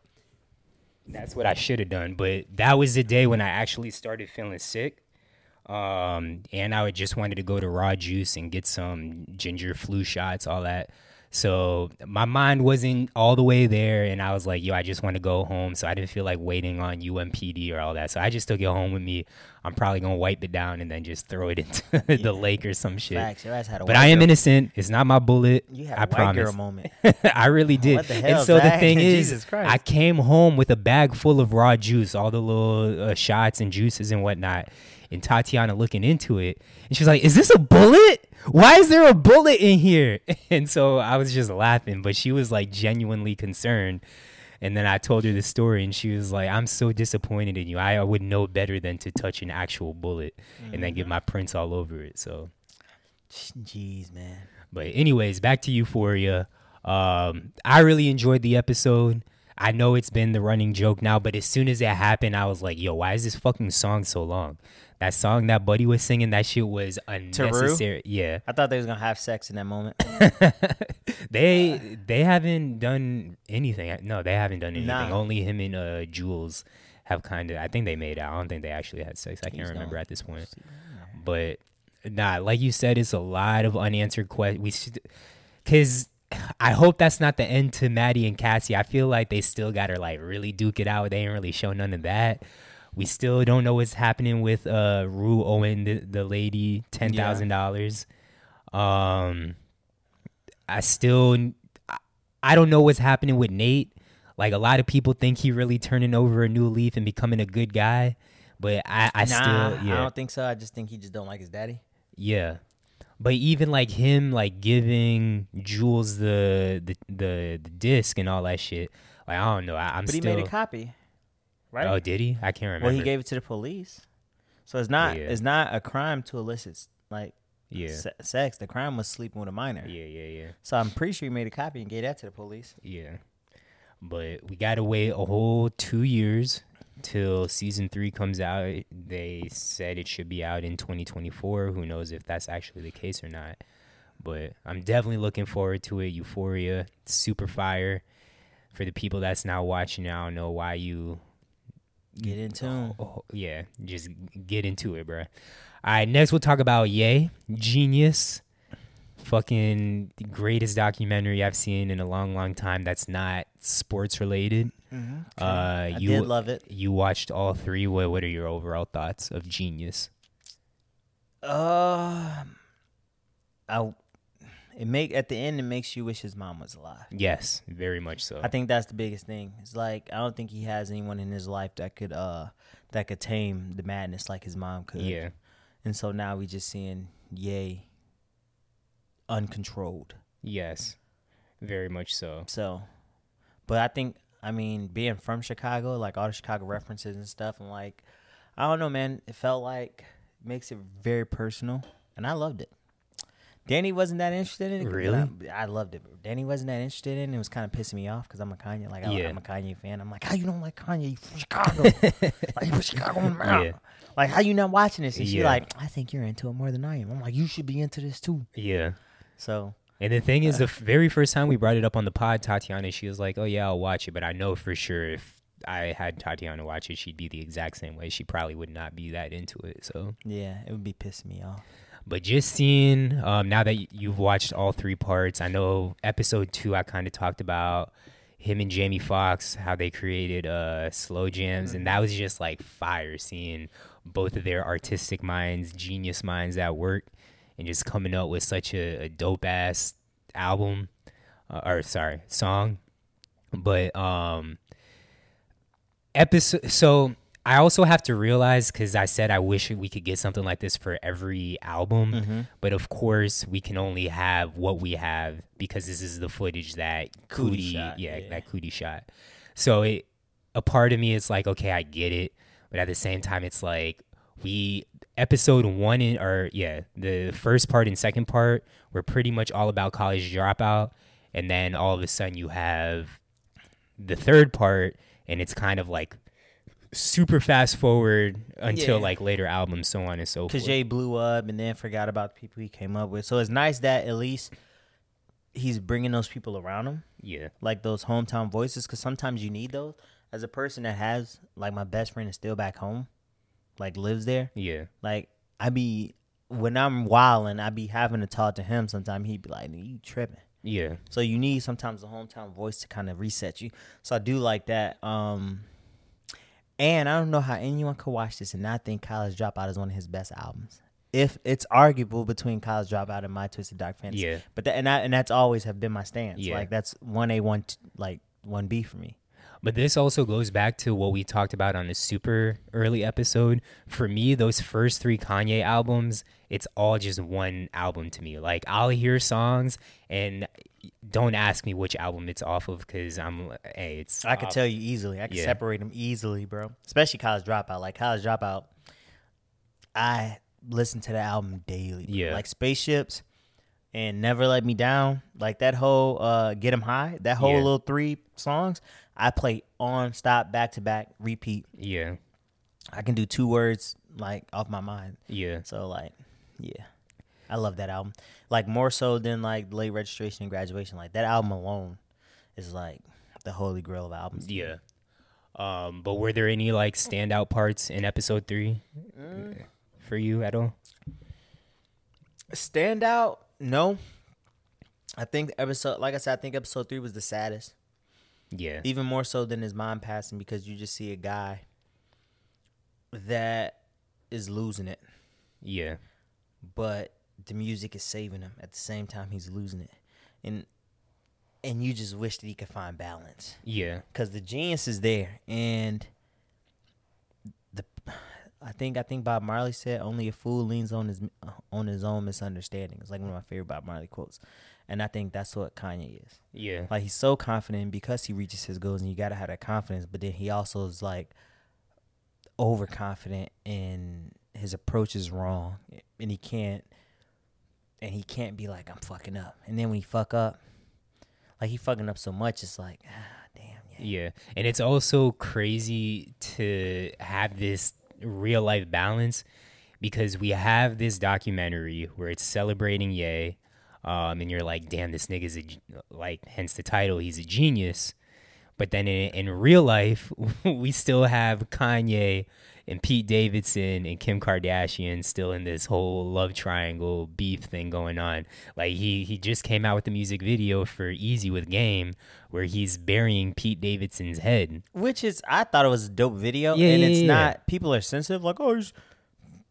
Speaker 2: That's what I should have done. But that was the day when I actually started feeling sick. Um, and I just wanted to go to Raw Juice and get some ginger flu shots, all that. So my mind wasn't all the way there, and I was like, "Yo, I just want to go home." So I didn't feel like waiting on UMPD or all that. So I just took it home with me. I'm probably gonna wipe it down and then just throw it into the lake or some shit.
Speaker 1: Facts, your ass had a
Speaker 2: But I am
Speaker 1: girl-
Speaker 2: innocent. It's not my bullet.
Speaker 1: You had a
Speaker 2: I
Speaker 1: white
Speaker 2: promise.
Speaker 1: girl moment.
Speaker 2: I really did.
Speaker 1: What the
Speaker 2: and so the thing is, I came home with a bag full of raw juice, all the little uh, shots and juices and whatnot. And Tatiana looking into it, and she's like, "Is this a bullet? Why is there a bullet in here?" And so I was just laughing, but she was like genuinely concerned. And then I told her the story, and she was like, "I'm so disappointed in you. I would know better than to touch an actual bullet and then get
Speaker 1: Mm-hmm.
Speaker 2: my prints all over it." So.
Speaker 1: Jeez, man.
Speaker 2: But anyways, back to Euphoria. Um, I really enjoyed the episode. I know it's been the running joke now, but as soon as it happened, I was like, "Yo, why is this fucking song so long?" That song that Buddy was singing, that shit was unnecessary. Yeah,
Speaker 1: I thought they was gonna have sex in that moment.
Speaker 2: they they haven't done anything. No, they haven't done anything.
Speaker 1: Nah.
Speaker 2: Only him and uh, Jules have kind of. I think they made out. I don't think they actually had sex. I can't remember at this point. But nah, like you said, it's a lot of unanswered questions. We because I hope that's not the end to Maddie and Cassie. I feel like they still got to like really duke it out. They ain't really show none of that. We still don't know what's happening with uh Rue owing the, the lady ten thousand dollars. Um, I still I- I don't know what's happening with Nate. Like a lot of people think he really turning over a new leaf and becoming a good guy, but I I
Speaker 1: nah,
Speaker 2: still yeah
Speaker 1: I don't think so. I just think he just don't like his daddy.
Speaker 2: yeah. But even like him like giving Jules the the the, the disc and all that shit, like I don't know. I, I'm
Speaker 1: But he
Speaker 2: still.
Speaker 1: made a copy, right?
Speaker 2: Oh, did he? I can't remember.
Speaker 1: well, he gave it to the police. So it's not
Speaker 2: Yeah.
Speaker 1: it's not a crime to elicit like
Speaker 2: yeah.
Speaker 1: se- sex. The crime was sleeping with a minor.
Speaker 2: yeah, yeah, yeah,
Speaker 1: So I'm pretty sure he made a copy and gave that to the police.
Speaker 2: yeah. But we gotta wait a whole two years till season three comes out. They said it should be out in 2024. Who knows if that's actually the case or not? But I'm definitely looking forward to it. Euphoria, super fire. For the people that's not watching, I don't know why you
Speaker 1: Get in tune.
Speaker 2: Oh, oh, yeah, just get into it, bro. All right, next we'll talk about Yay, Genius. Fucking greatest documentary I've seen in a long, long time that's not sports related. Uh,
Speaker 1: I
Speaker 2: you
Speaker 1: did love it.
Speaker 2: you watched all three. What what are your overall thoughts of Genius?
Speaker 1: Uh, I it make at the end it makes you wish his mom was alive.
Speaker 2: Yes, very much so.
Speaker 1: I think that's the biggest thing. It's like I don't think he has anyone in his life that could uh that could tame the madness like his mom could.
Speaker 2: yeah,
Speaker 1: And so now we just seeing Ye uncontrolled.
Speaker 2: yes, very much so.
Speaker 1: So, but I think I mean being from Chicago, like all the Chicago references and stuff, and like I don't know, man, it felt like makes it very personal, and I loved it. Danny wasn't that interested in it.
Speaker 2: Really?
Speaker 1: I, I loved it. Danny wasn't that interested in it. It was kind of pissing me off because I'm a Kanye, like I,
Speaker 2: Yeah.
Speaker 1: I'm a Kanye fan. I'm like, how you don't like Kanye? You from Chicago? like you from Chicago?
Speaker 2: Yeah.
Speaker 1: Like how you not watching this? And she
Speaker 2: Yeah.
Speaker 1: like, I think you're into it more than I am. I'm like, you should be into this too.
Speaker 2: Yeah,
Speaker 1: So
Speaker 2: And the thing is, the very first time we brought it up on the pod, Tatiana, she was like, "Oh yeah, I'll watch it," but I know for sure if I had Tatiana watch it, she'd be the exact same way. She probably would not be that into it. So,
Speaker 1: Yeah, it would be pissing me off.
Speaker 2: but just seeing um, now that you've watched all three parts, I know episode two, I kind of talked about him and Jamie Foxx, how they created uh, slow jams, and that was just like fire. Seeing both of their artistic minds, genius minds at work, and just coming up with such a, a dope ass album, uh, or sorry, song. But um, episode so i also have to realize because i said i wish we could get something like this for every album but of course we can only have what we have because this is the footage that
Speaker 1: Coodie
Speaker 2: Coodie,
Speaker 1: shot,
Speaker 2: yeah,
Speaker 1: yeah.
Speaker 2: that Coodie shot so it a part of me is like okay i get it but at the same time it's like we episode one and or yeah the first part and second part were pretty much all about college dropout and then all of a sudden you have the third part and it's kind of like super fast forward until
Speaker 1: Yeah.
Speaker 2: like later albums so on and so forth.
Speaker 1: Because Jay blew up and then forgot about the people he came up with. So it's nice that at least he's bringing those people around him,
Speaker 2: yeah
Speaker 1: like those hometown voices. Because sometimes you need those. As a person that has, like, my best friend is still back home, like, lives there.
Speaker 2: yeah
Speaker 1: Like, I be, when I'm wilding, I be having to talk to him sometimes. He'd be like, you tripping.
Speaker 2: yeah
Speaker 1: So you need sometimes a hometown voice to kind of reset you. So I do like that. Um, and I don't know how anyone could watch this and not think College Dropout is one of his best albums. If it's arguable between College Dropout and My Twisted Dark Fantasy,
Speaker 2: Yeah.
Speaker 1: but that and that and that's always have been my stance.
Speaker 2: Yeah.
Speaker 1: Like that's one A one like one B for me.
Speaker 2: But this also goes back to what we talked about on the super early episode. For me, those first three Kanye albums, it's all just one album to me. Like I'll hear songs and don't ask me which album it's off of because I'm hey, it's
Speaker 1: I could tell you easily. I could
Speaker 2: Yeah.
Speaker 1: separate them easily, bro. Especially College Dropout. Like College Dropout, I listen to the album daily. bro.
Speaker 2: Yeah.
Speaker 1: Like Spaceships and Never Let Me Down. Like that whole uh Get 'Em High. That whole
Speaker 2: Yeah.
Speaker 1: little three songs. I play on stop back to back repeat.
Speaker 2: Yeah,
Speaker 1: I can do two words like off my mind.
Speaker 2: yeah,
Speaker 1: So like, yeah. I love that album. Like more so than like late registration and graduation. Like that album alone is like the holy grail of albums.
Speaker 2: yeah. Um, but were there any like standout parts in episode three
Speaker 1: Mm.
Speaker 2: for you at all?
Speaker 1: Stand out? No. I think episode, like I said, I think episode three was the saddest,
Speaker 2: Yeah,
Speaker 1: even more so than his mom passing, because you just see a guy that is losing it,
Speaker 2: yeah,
Speaker 1: but the music is saving him at the same time he's losing it, and and you just wish that he could find balance.
Speaker 2: yeah,
Speaker 1: because the genius is there and I think I think Bob Marley said only a fool leans on his on his own misunderstanding. It's like one of my favorite Bob Marley quotes, and I think that's what Kanye is.
Speaker 2: yeah,
Speaker 1: Like he's so confident because he reaches his goals, and you gotta have that confidence. But then he also is like overconfident, and his approach is wrong, and he can't, and he can't be like I'm fucking up. And then when he fuck up, like he fucking up so much, it's like ah damn yeah.
Speaker 2: Yeah. And it's also crazy to have this real life balance because we have this documentary where it's celebrating Ye. Um, and you're like, damn, this nigga's a, like, hence the title, he's a genius. But then in, in real life, we still have Kanye and Pete Davidson and Kim Kardashian still in this whole love triangle beef thing going on. Like he he just came out with the music video for Eazy with Game where he's burying Pete Davidson's head.
Speaker 1: Which is, I thought it was a dope video,
Speaker 2: Yeah,
Speaker 1: and
Speaker 2: yeah,
Speaker 1: it's
Speaker 2: yeah.
Speaker 1: not. People are sensitive, like, oh, he's-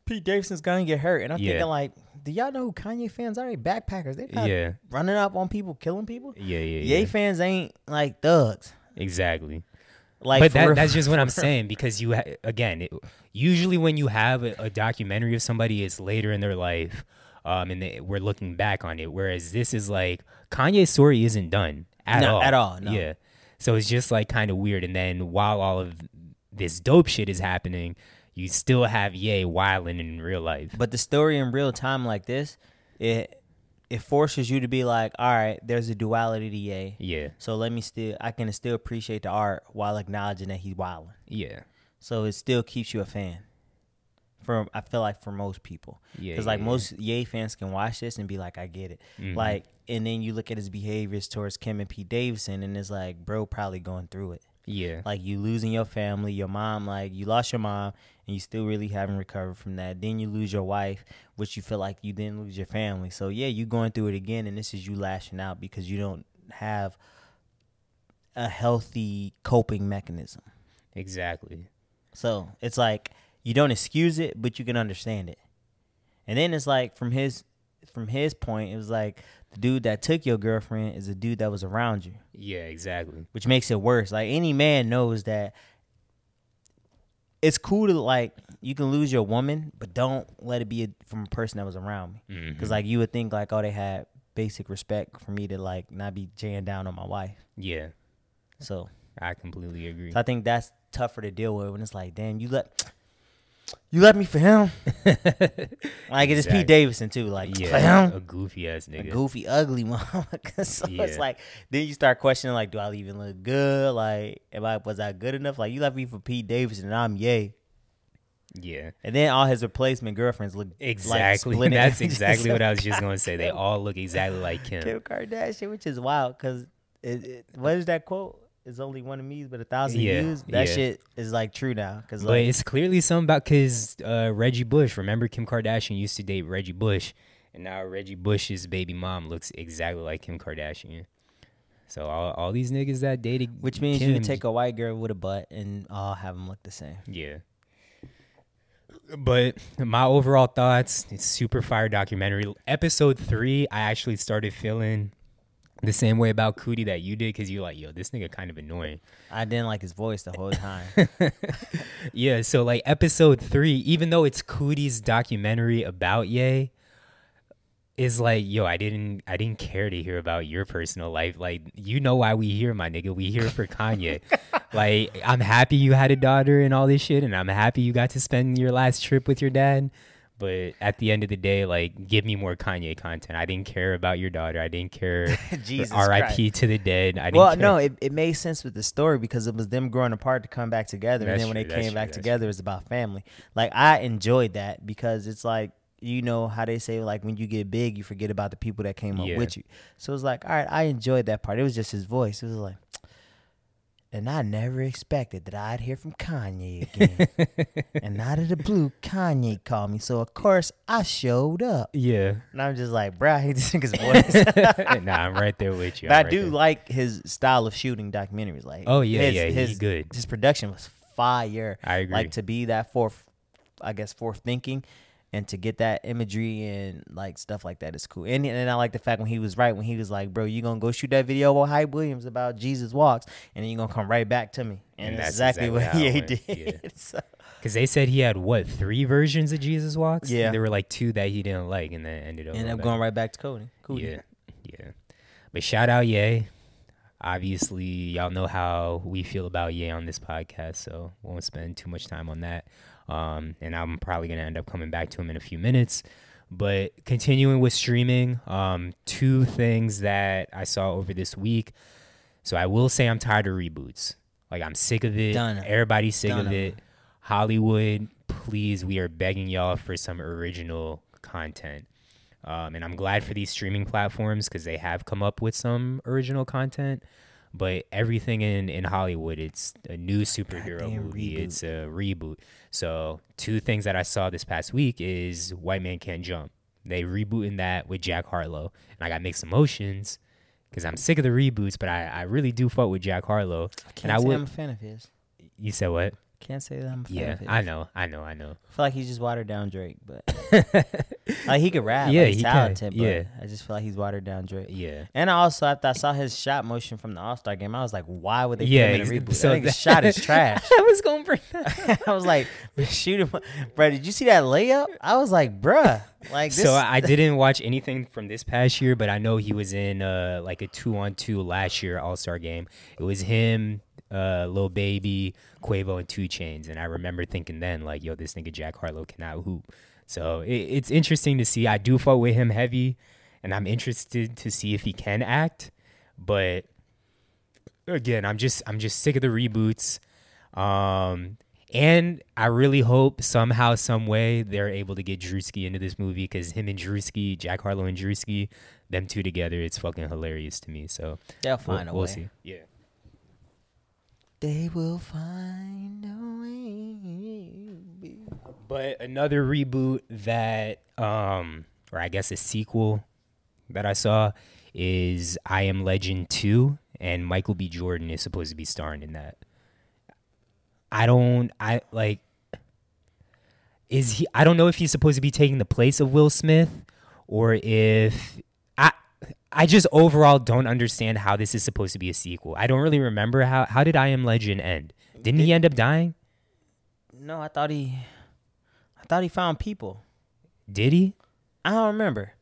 Speaker 1: Pete Davidson's gonna get hurt, and I'm thinking, like, do y'all know who Kanye fans are? Backpackers. They not
Speaker 2: Yeah.
Speaker 1: running up on people, killing people.
Speaker 2: Yeah, yeah,
Speaker 1: Ye
Speaker 2: yeah.
Speaker 1: fans ain't like thugs.
Speaker 2: Exactly.
Speaker 1: Like,
Speaker 2: but that, that's just what I'm saying because you ha- again, it, usually when you have a, a documentary of somebody, it's later in their life, um, and they, we're looking back on it. Whereas this is like Kanye's story isn't done at
Speaker 1: No,
Speaker 2: all,
Speaker 1: at all, no.
Speaker 2: Yeah, so it's just like kind of weird. And then while all of this dope shit is happening, you still have Ye wilding in real life.
Speaker 1: But the story in real time like this, it it forces you to be like, all right, there's a duality to Ye.
Speaker 2: Yeah,
Speaker 1: So let me still, I can still appreciate the art while acknowledging that he's wilding.
Speaker 2: yeah,
Speaker 1: So it still keeps you a fan. For I feel like for most people,
Speaker 2: Yeah,
Speaker 1: because like
Speaker 2: yeah,
Speaker 1: most Ye fans can watch this and be like, I get it.
Speaker 2: Mhm.
Speaker 1: Like, and then you look at his behaviors towards Kim and Pete Davidson, and it's like, bro, probably going through it.
Speaker 2: Yeah.
Speaker 1: Like you losing your family, your mom, like you lost your mom, and you still really haven't recovered from that. Then you lose your wife, which you feel like you didn't lose your family. So yeah, you going through it again, and this is you lashing out because you don't have a healthy coping mechanism.
Speaker 2: Exactly.
Speaker 1: So it's like you don't excuse it, but you can understand it. And then it's like from his from his point, it was like the dude that took your girlfriend is a dude that was around you,
Speaker 2: Yeah, exactly.
Speaker 1: which makes it worse. Like any man knows that it's cool to like you can lose your woman, but don't let it be a, from a person that was around me.
Speaker 2: Mm-hmm.
Speaker 1: Because like you would think like oh they had basic respect for me to like not be jaying down on my wife.
Speaker 2: Yeah,
Speaker 1: So
Speaker 2: I completely agree.
Speaker 1: So I think that's tougher to deal with when it's like, damn, you let you left me for him. Like it's
Speaker 2: Exactly.
Speaker 1: Pete Davidson too, like for
Speaker 2: yeah,
Speaker 1: him.
Speaker 2: a goofy ass
Speaker 1: A
Speaker 2: nigga.
Speaker 1: goofy, ugly motherfucker. so
Speaker 2: Yeah.
Speaker 1: it's like then you start questioning like, do I even look good? Like, am I was I good enough? Like you left me for Pete Davidson and I'm yay.
Speaker 2: yeah,
Speaker 1: And then all his replacement girlfriends look
Speaker 2: exactly.
Speaker 1: Like split
Speaker 2: That's exactly what I was just gonna say. They all look exactly like Kim.
Speaker 1: Kim Kardashian, which is wild because it, it, what is that quote? It's only one of me, but a thousand
Speaker 2: Yeah,
Speaker 1: views. That
Speaker 2: yeah.
Speaker 1: shit is like true now. Cause
Speaker 2: But
Speaker 1: like,
Speaker 2: it's clearly something about because uh, Reggie Bush. Remember, Kim Kardashian used to date Reggie Bush, and now Reggie Bush's baby mom looks exactly like Kim Kardashian. So all, all these niggas that dated,
Speaker 1: Which means
Speaker 2: Kim,
Speaker 1: you take a white girl with a butt and all have them look the same.
Speaker 2: yeah. But my overall thoughts, it's super fire documentary. Episode three, I actually started feeling the same way about Coodie that you did because you're like, yo, this nigga kind of annoying.
Speaker 1: I didn't like his voice the whole time.
Speaker 2: Yeah, so like episode three, even though it's Coodie's documentary about Ye, is like, yo, I didn't I didn't care to hear about your personal life. Like, you know why we here, my nigga. We here for Kanye. like, I'm happy you had a daughter and all this shit, and I'm happy you got to spend your last trip with your dad. But at the end of the day, like, give me more Kanye content. I didn't care about your daughter. I didn't care.
Speaker 1: Jesus
Speaker 2: R.I.P. to the dead. I didn't
Speaker 1: well,
Speaker 2: care.
Speaker 1: no, it, it made sense with the story because it was them growing apart to come back together,
Speaker 2: That's
Speaker 1: and then when
Speaker 2: true,
Speaker 1: they came
Speaker 2: true,
Speaker 1: back
Speaker 2: that's
Speaker 1: together, it's about family. Like I enjoyed that because it's like you know how they say like when you get big, you forget about the people that came
Speaker 2: Yeah.
Speaker 1: up with you. So it's like, all right, I enjoyed that part. It was just his voice. It was like. And I never expected that I'd hear from Kanye again. and out of the blue, Kanye called me. So, of course, I showed up.
Speaker 2: Yeah.
Speaker 1: And I'm just like, bruh, he just his voice.
Speaker 2: nah, I'm right there with you.
Speaker 1: But
Speaker 2: I'm
Speaker 1: I
Speaker 2: right
Speaker 1: do
Speaker 2: there.
Speaker 1: like his style of shooting documentaries. Like,
Speaker 2: Oh, yeah,
Speaker 1: his,
Speaker 2: yeah,
Speaker 1: his,
Speaker 2: good.
Speaker 1: His production was fire.
Speaker 2: I agree.
Speaker 1: Like to be that forth, I guess, forth thinking, and to get that imagery and like stuff like that is cool. And and I like the fact when he was right when he was like, "Bro, you gonna go shoot that video with Hype Williams about Jesus walks, and then you gonna come right back to me." And,
Speaker 2: And
Speaker 1: that's
Speaker 2: that's
Speaker 1: exactly,
Speaker 2: exactly
Speaker 1: what he
Speaker 2: went,
Speaker 1: did. So-
Speaker 2: Because they said he had what three versions of Jesus walks?
Speaker 1: Yeah.
Speaker 2: there were like two that he didn't like, and then ended up
Speaker 1: ended up going right back to Cody. Cool.
Speaker 2: Yeah, yeah. But shout out Ye. Obviously, y'all know how we feel about Ye on this podcast, so won't spend too much time on that. Um, and I'm probably gonna end up coming back to him in a few minutes. But continuing with streaming, um, two things that I saw over this week. So I will say I'm tired of reboots. Like I'm sick of it.
Speaker 1: Done.
Speaker 2: Everybody's sick
Speaker 1: Done
Speaker 2: of
Speaker 1: of
Speaker 2: it. Hollywood, please, we are begging y'all for some original content. Um, and I'm glad for these streaming platforms because they have come up with some original content. But everything in, in Hollywood, it's a new superhero movie.
Speaker 1: reboot.
Speaker 2: It's a reboot. So two things that I saw this past week is White Man Can't Jump. They rebooting that with Jack Harlow, and I got mixed emotions because I'm sick of the reboots, but I, I really do fuck with Jack Harlow.
Speaker 1: I Can't
Speaker 2: and I
Speaker 1: say
Speaker 2: would.
Speaker 1: I'm a fan of his.
Speaker 2: You said what?
Speaker 1: Can't say that I'm fan
Speaker 2: Yeah,
Speaker 1: of his.
Speaker 2: I know, I know, I know.
Speaker 1: I feel like he's just watered down Drake, but like he could rap.
Speaker 2: Yeah,
Speaker 1: Yeah, he's
Speaker 2: he can,
Speaker 1: talented. But
Speaker 2: yeah.
Speaker 1: I just feel like he's watered down Drake.
Speaker 2: Yeah.
Speaker 1: And I also after I saw his shot motion from the All Star game, I was like, why would they
Speaker 2: Yeah,
Speaker 1: put him in a reboot?
Speaker 2: so
Speaker 1: that- shot is trash.
Speaker 2: I was gonna bring that.
Speaker 1: I was like, shoot him, bro. Did you see that layup? I was like, bruh, like this.
Speaker 2: So I didn't watch anything from this past year, but I know he was in uh, like a two on two last year All Star game. It was him, uh, Lil Baby, Quavo, and 2 Chainz, and I remember thinking then like, yo, this nigga Jack Harlow cannot hoop. So it, it's interesting to see. I do fuck with him heavy, and I'm interested to see if he can act. But again, I'm just I'm just sick of the reboots. Um, And I really hope somehow, some way, they're able to get Drewski into this movie because him and Drewski, Jack Harlow and Drewski, them two together, it's fucking hilarious to me. So
Speaker 1: They'll
Speaker 2: we'll,
Speaker 1: find a
Speaker 2: we'll see. Yeah.
Speaker 1: They will find a way.
Speaker 2: But another reboot that, um, or I guess a sequel that I saw is I Am Legend 2, and Michael B. Jordan is supposed to be starring in that. I don't, I like, is he, I don't know if he's supposed to be taking the place of Will Smith or if, I, just overall don't understand how this is supposed to be a sequel. I don't really remember how, how did I Am Legend end? Didn't he end up dying?
Speaker 1: No, I thought he, I thought he found people.
Speaker 2: Did he?
Speaker 1: I don't remember,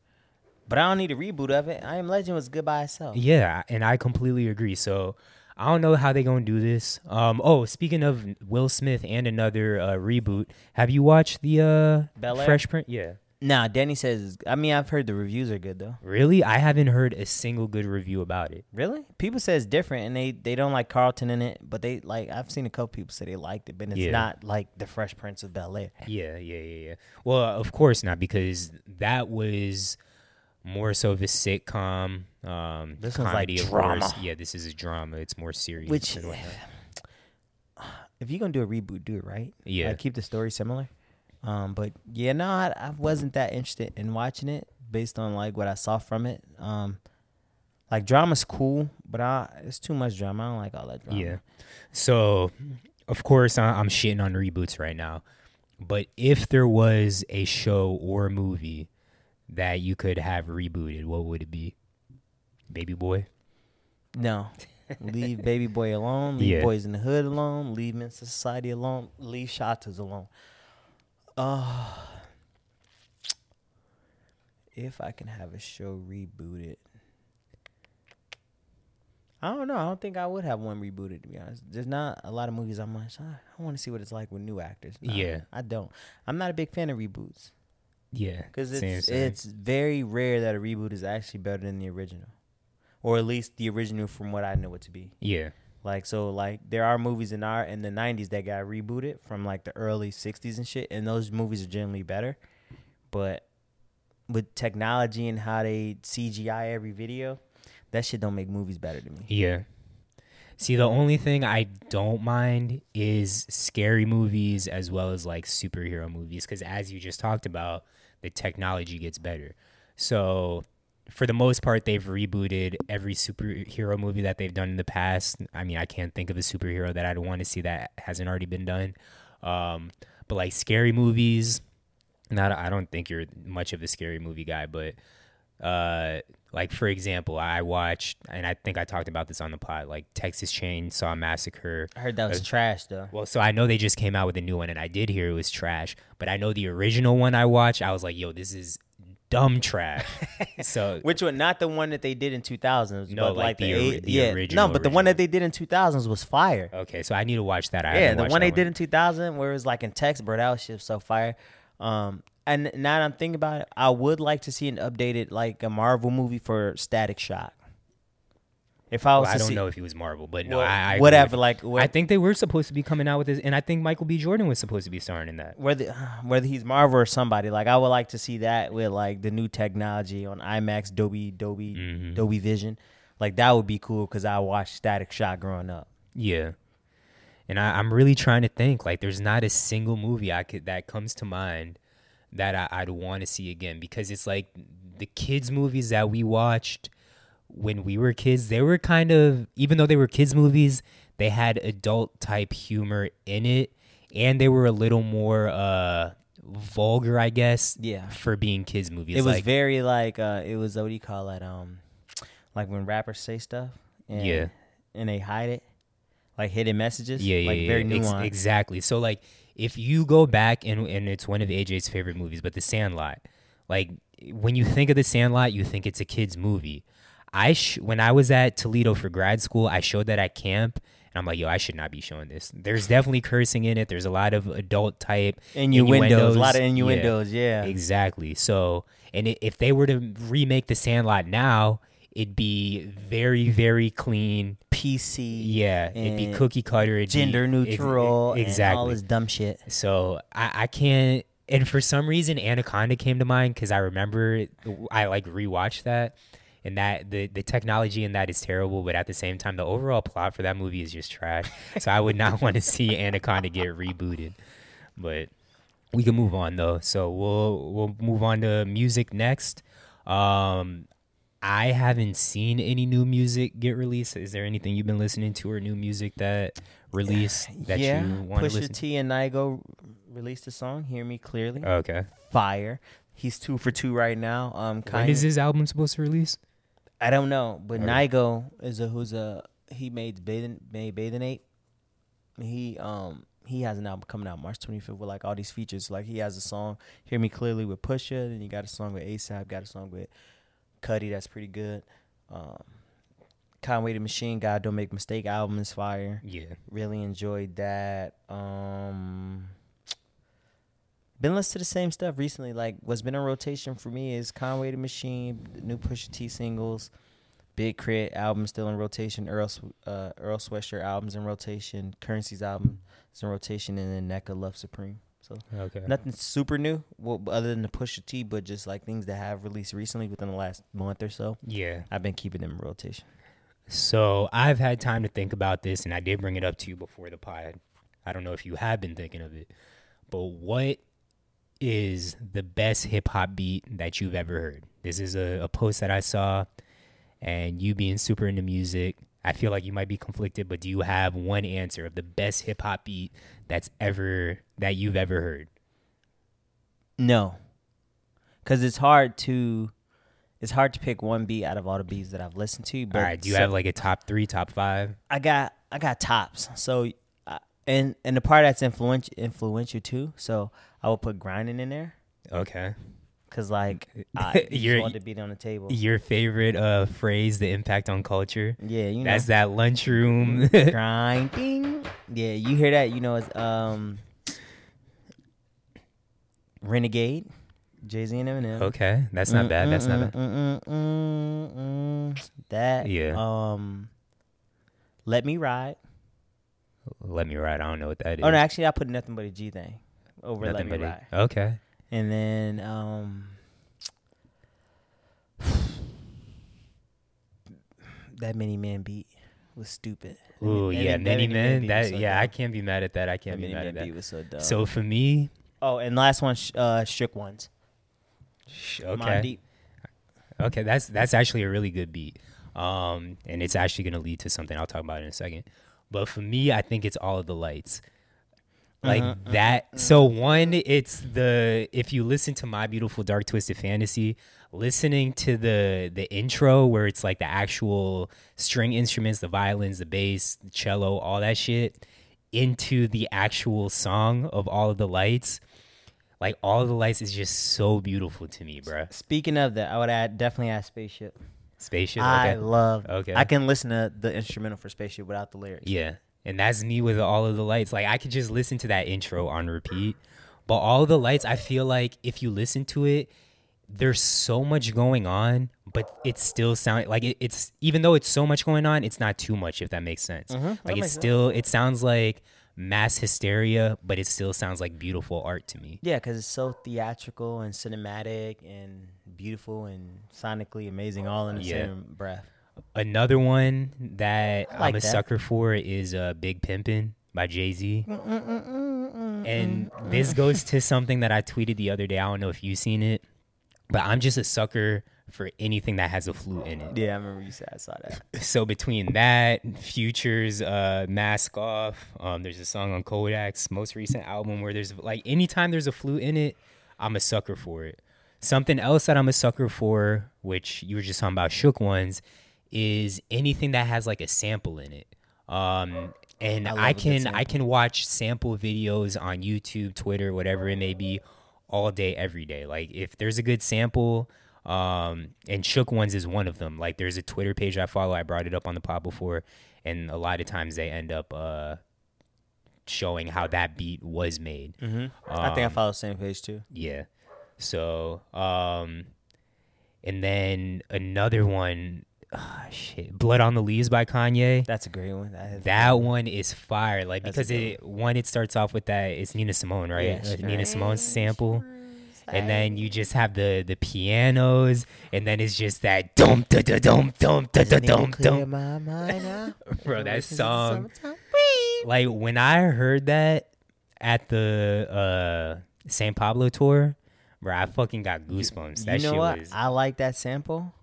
Speaker 1: but I don't need a reboot of it. I Am Legend was good by itself.
Speaker 2: Yeah, and I completely agree. So I don't know how they're gonna do this. Um. Oh, speaking of Will Smith and another uh, reboot, have you watched the uh Fresh Prince? Yeah.
Speaker 1: Nah, Danny says. I mean, I've heard the reviews are good though.
Speaker 2: Really? I haven't heard a single good review about it.
Speaker 1: Really? People say it's different, and they they don't like Carlton in it, but they like. I've seen a couple people say they liked it, but it's
Speaker 2: Yeah.
Speaker 1: not like the Fresh Prince of Bel Air.
Speaker 2: Yeah, yeah, yeah, yeah. Well, of course not because that was more so of a sitcom. Um,
Speaker 1: This one's like
Speaker 2: comedy, of
Speaker 1: drama.
Speaker 2: course. Yeah, this is a drama. It's more serious.
Speaker 1: Which,
Speaker 2: and whatnot.
Speaker 1: if you're gonna do a reboot, do it right.
Speaker 2: Yeah.
Speaker 1: Like, keep the story similar. Um, but yeah, no, I, I wasn't that interested in watching it based on like what I saw from it. Um, like drama's cool, but I it's too much drama. I don't like all that drama.
Speaker 2: Yeah. So, of course, I- I'm shitting on reboots right now. But if there was a show or a movie that you could have rebooted, what would it be? Baby Boy?
Speaker 1: No. leave baby boy alone. Leave
Speaker 2: Yeah.
Speaker 1: boys in the hood alone. Leave Men's Society alone. Leave Shottas alone. Uh, if I can have a show rebooted, I don't know. I don't think I would have one rebooted. To be honest, there's not a lot of movies I'm like. "Ah, I want to see what it's like with new actors. Nah,
Speaker 2: Yeah.
Speaker 1: I don't. I'm not a big fan of reboots
Speaker 2: Yeah.
Speaker 1: because
Speaker 2: same,
Speaker 1: it's
Speaker 2: same.
Speaker 1: it's very rare that a reboot is actually better than the original, or at least the original from what I know it to be.
Speaker 2: Yeah.
Speaker 1: Like so, like there are movies in our in the '90s that got rebooted from like the early '60s and shit, and those movies are generally better. But with technology and how they CGI every video, that shit don't make movies better to me.
Speaker 2: Yeah. See, the only thing I don't mind is scary movies as well as like superhero movies because, as you just talked about, the technology gets better. So, for the most part, they've rebooted every superhero movie that they've done in the past. I mean, I can't think of a superhero that I'd want to see that hasn't already been done. Um, but like scary movies, not I don't think you're much of a scary movie guy, but uh like for example i watched and i think i talked about this on the pod like texas chainsaw massacre
Speaker 1: I heard that was trash though.
Speaker 2: well so i know they just came out with a new one and i did hear it was trash but i know the original one i watched i was like yo this is dumb track. so
Speaker 1: Which one? Not the one that they did in 2000s.
Speaker 2: No,
Speaker 1: but
Speaker 2: like
Speaker 1: like,
Speaker 2: the
Speaker 1: the, eight,
Speaker 2: the
Speaker 1: yeah.
Speaker 2: original,
Speaker 1: No, but the one that they did in 2000s was fire.
Speaker 2: okay so i need to watch that I
Speaker 1: yeah, the one they
Speaker 2: that
Speaker 1: did in 2000 where it was like in text, bro, that was shit so fire. Um, and now that I'm thinking about it, I would like to see an updated like a Marvel movie for Static Shock. If I
Speaker 2: Well,
Speaker 1: was
Speaker 2: I don't
Speaker 1: see,
Speaker 2: know if he was Marvel, but no,
Speaker 1: well,
Speaker 2: I, I
Speaker 1: whatever, like what,
Speaker 2: I think they were supposed to be coming out with this, and I think Michael B. Jordan was supposed to be starring in that.
Speaker 1: whether whether he's Marvel or somebody, like I would like to see that with like the new technology on IMAX, Dolby, Dolby,
Speaker 2: Mhm.
Speaker 1: Dolby Vision, like that would be cool because I watched Static Shock growing up.
Speaker 2: Yeah. And I, I'm really trying to think. Like, there's not a single movie I could that comes to mind that I, I'd want to see again because it's like the kids' movies that we watched when we were kids. They were kind of, even though they were kids' movies, they had adult type humor in it, and they were a little more uh vulgar, I guess.
Speaker 1: Yeah.
Speaker 2: For being kids' movies,
Speaker 1: it was
Speaker 2: like,
Speaker 1: very like uh it was what do you call it um like when rappers say stuff and,
Speaker 2: Yeah.
Speaker 1: and they hide it like hidden messages
Speaker 2: Yeah, yeah,
Speaker 1: like
Speaker 2: yeah,
Speaker 1: very
Speaker 2: ex-
Speaker 1: nuanced
Speaker 2: exactly. So like, if you go back and and it's one of AJ's favorite movies, but The Sandlot, like when you think of The Sandlot, you think it's a kids movie. I sh- when I was at Toledo for grad school, I showed that at camp, and I'm like, yo, I should not be showing this. There's definitely cursing in it. There's a lot of adult type
Speaker 1: innuendos a lot of innuendos yeah,
Speaker 2: Exactly. So, and i- if they were to remake The Sandlot now, it'd be very, very clean,
Speaker 1: PC.
Speaker 2: Yeah, it'd be cookie cutter, it'd be-
Speaker 1: gender
Speaker 2: ex-
Speaker 1: neutral,
Speaker 2: exactly.
Speaker 1: all this dumb shit.
Speaker 2: So I, I can't. And for some reason, Anaconda came to mind because I remember I like rewatched that, and that the the technology in that is terrible. But at the same time, the overall plot for that movie is just trash. so I would not want to see Anaconda get rebooted. But we can move on though. So we'll we'll move on to music next. Um, I haven't seen any new music get released. Is there anything you've been listening to or new music that released that
Speaker 1: yeah,
Speaker 2: you want to
Speaker 1: Pusha
Speaker 2: listen?
Speaker 1: T and Nigo released a song. Hear me clearly.
Speaker 2: Okay.
Speaker 1: Fire. He's two for two right now. Um,
Speaker 2: When
Speaker 1: Kanye,
Speaker 2: is this album supposed to release?
Speaker 1: I don't know, but
Speaker 2: Okay.
Speaker 1: Nigo is a who's a he made bathing made bathing ape. He um he has an album coming out March 25th with like all these features. Like he has a song "Hear Me Clearly" with Pusha, then you got a song with ASAP, got a song with Cudi that's pretty good. Um, Conway the Machine God Don't Make Mistake album is fire.
Speaker 2: Yeah.
Speaker 1: Really enjoyed that. Um, been listening to the same stuff recently. Like what's been in rotation for me is Conway the Machine, the new Pusha T singles, Big K.R.I.T. album still in rotation, Earl uh, Earl Sweatshirt albums in rotation, Curren$y's album is in rotation, and then NECA Love Supreme. So
Speaker 2: Okay.
Speaker 1: nothing super new, well, other than the Pusha T, but just like things that have released recently within the last month or so.
Speaker 2: Yeah.
Speaker 1: I've been keeping them in rotation.
Speaker 2: So I've had time to think about this, and I did bring it up to you before the pod. I don't know if you have been thinking of it, but what is the best hip hop beat that you've ever heard? This is a, a post that I saw, and you being super into music, I feel like you might be conflicted, but do you have one answer of the best hip hop beat that's ever that you've ever heard?
Speaker 1: No, because it's hard to it's hard to pick one beat out of all the beats that I've listened to. But
Speaker 2: All right, do you
Speaker 1: so-
Speaker 2: have like a top three, top five?
Speaker 1: I got I got tops. So uh, and and the part that's influential influential too. So I will put grinding in there
Speaker 2: Okay.
Speaker 1: because like I just
Speaker 2: You're-
Speaker 1: want to beat on the table.
Speaker 2: Your favorite uh phrase, the impact on culture?
Speaker 1: Yeah, you know
Speaker 2: That's that lunchroom.
Speaker 1: grinding. Yeah, you hear that? You know it's um Renegade, Jay Z and Eminem.
Speaker 2: okay, that's not bad. That's not bad.
Speaker 1: Mm, mm, mm, mm, mm. That
Speaker 2: Yeah.
Speaker 1: Um, let me ride.
Speaker 2: Let me ride. I don't know what that is.
Speaker 1: Oh no, actually, I put nothing but a G thing over let me.
Speaker 2: Okay.
Speaker 1: And then um, that mini man beat was stupid. That
Speaker 2: Ooh,
Speaker 1: Mini-
Speaker 2: yeah,
Speaker 1: that
Speaker 2: Mini Man. That
Speaker 1: so
Speaker 2: yeah,
Speaker 1: dumb.
Speaker 2: I can't be mad at that. I can't be mad at that.
Speaker 1: beat was so dumb.
Speaker 2: So for me,
Speaker 1: oh, and last one, sh- uh, shook ones.
Speaker 2: sh- okay,
Speaker 1: Deep.
Speaker 2: okay, that's that's actually a really good beat. Um, and it's actually gonna lead to something I'll talk about in a second. But for me, I think it's all of the lights. Like
Speaker 1: Mm-hmm,
Speaker 2: that. So one, it's the if you listen to My Beautiful Dark Twisted Fantasy, listening to the the intro where it's like the actual string instruments, the violins, the bass, the cello, all that shit, into the actual song of all of the lights. Like all of the lights is just so beautiful to me, bruh.
Speaker 1: Speaking of that, I would add definitely add spaceship.
Speaker 2: Spaceship.
Speaker 1: I love.
Speaker 2: Okay.
Speaker 1: I can listen to the instrumental for spaceship without the lyrics.
Speaker 2: Yeah. And that's me with all of the lights. Like I could just listen to that intro on repeat. But all of the lights, I feel like if you listen to it, there's so much going on, but it still sound like it, it's even though it's so much going on, it's not too much if that makes sense.
Speaker 1: Mm-hmm.
Speaker 2: Like it's
Speaker 1: sense.
Speaker 2: still it sounds like mass hysteria, but it still sounds like beautiful art to me.
Speaker 1: Yeah, because it's so theatrical and cinematic and beautiful and sonically amazing all in the
Speaker 2: Yeah.
Speaker 1: same breath.
Speaker 2: Another one that
Speaker 1: like
Speaker 2: I'm a
Speaker 1: that.
Speaker 2: sucker for is uh, Big Pimpin' by Jay Z. And this goes to something that I tweeted the other day. I don't know if you've seen it, but I'm just a sucker for anything that has a flute in it.
Speaker 1: Yeah, I remember you said I saw that.
Speaker 2: So between that, Future's uh, Mask Off, um, there's a song on Kodak's most recent album where there's like anytime there's a flute in it, I'm a sucker for it. Something else that I'm a sucker for, which you were just talking about, shook ones, is anything that has like a sample in it. Um, and
Speaker 1: I
Speaker 2: I, can I can watch sample videos on YouTube, Twitter, whatever it may be, all day, every day. Like if there's a good sample, um, and Shook Ones is one of them. Like there's a Twitter page I follow. I brought it up on the pod before, and a lot of times they end up uh, showing how that beat was made.
Speaker 1: Mm-hmm. I think I
Speaker 2: Um,
Speaker 1: follow the same page too.
Speaker 2: Yeah. So, um, and then another one, ah, shit, Blood on the Leaves by Kanye.
Speaker 1: That's a great one. That,
Speaker 2: That one is fire, like
Speaker 1: That's
Speaker 2: because it one it starts off with that it's Nina Simone, right?
Speaker 1: Yeah,
Speaker 2: Uh, Nina Simone sample, and then you just have the the pianos, and then it's just that dum da da dum dum da da dum dum.
Speaker 1: my mind now.
Speaker 2: Bro, that song, like when I heard that at the uh Saint Pablo tour, bro, I fucking got goosebumps. That
Speaker 1: you know
Speaker 2: shit
Speaker 1: what?
Speaker 2: was.
Speaker 1: I like that sample,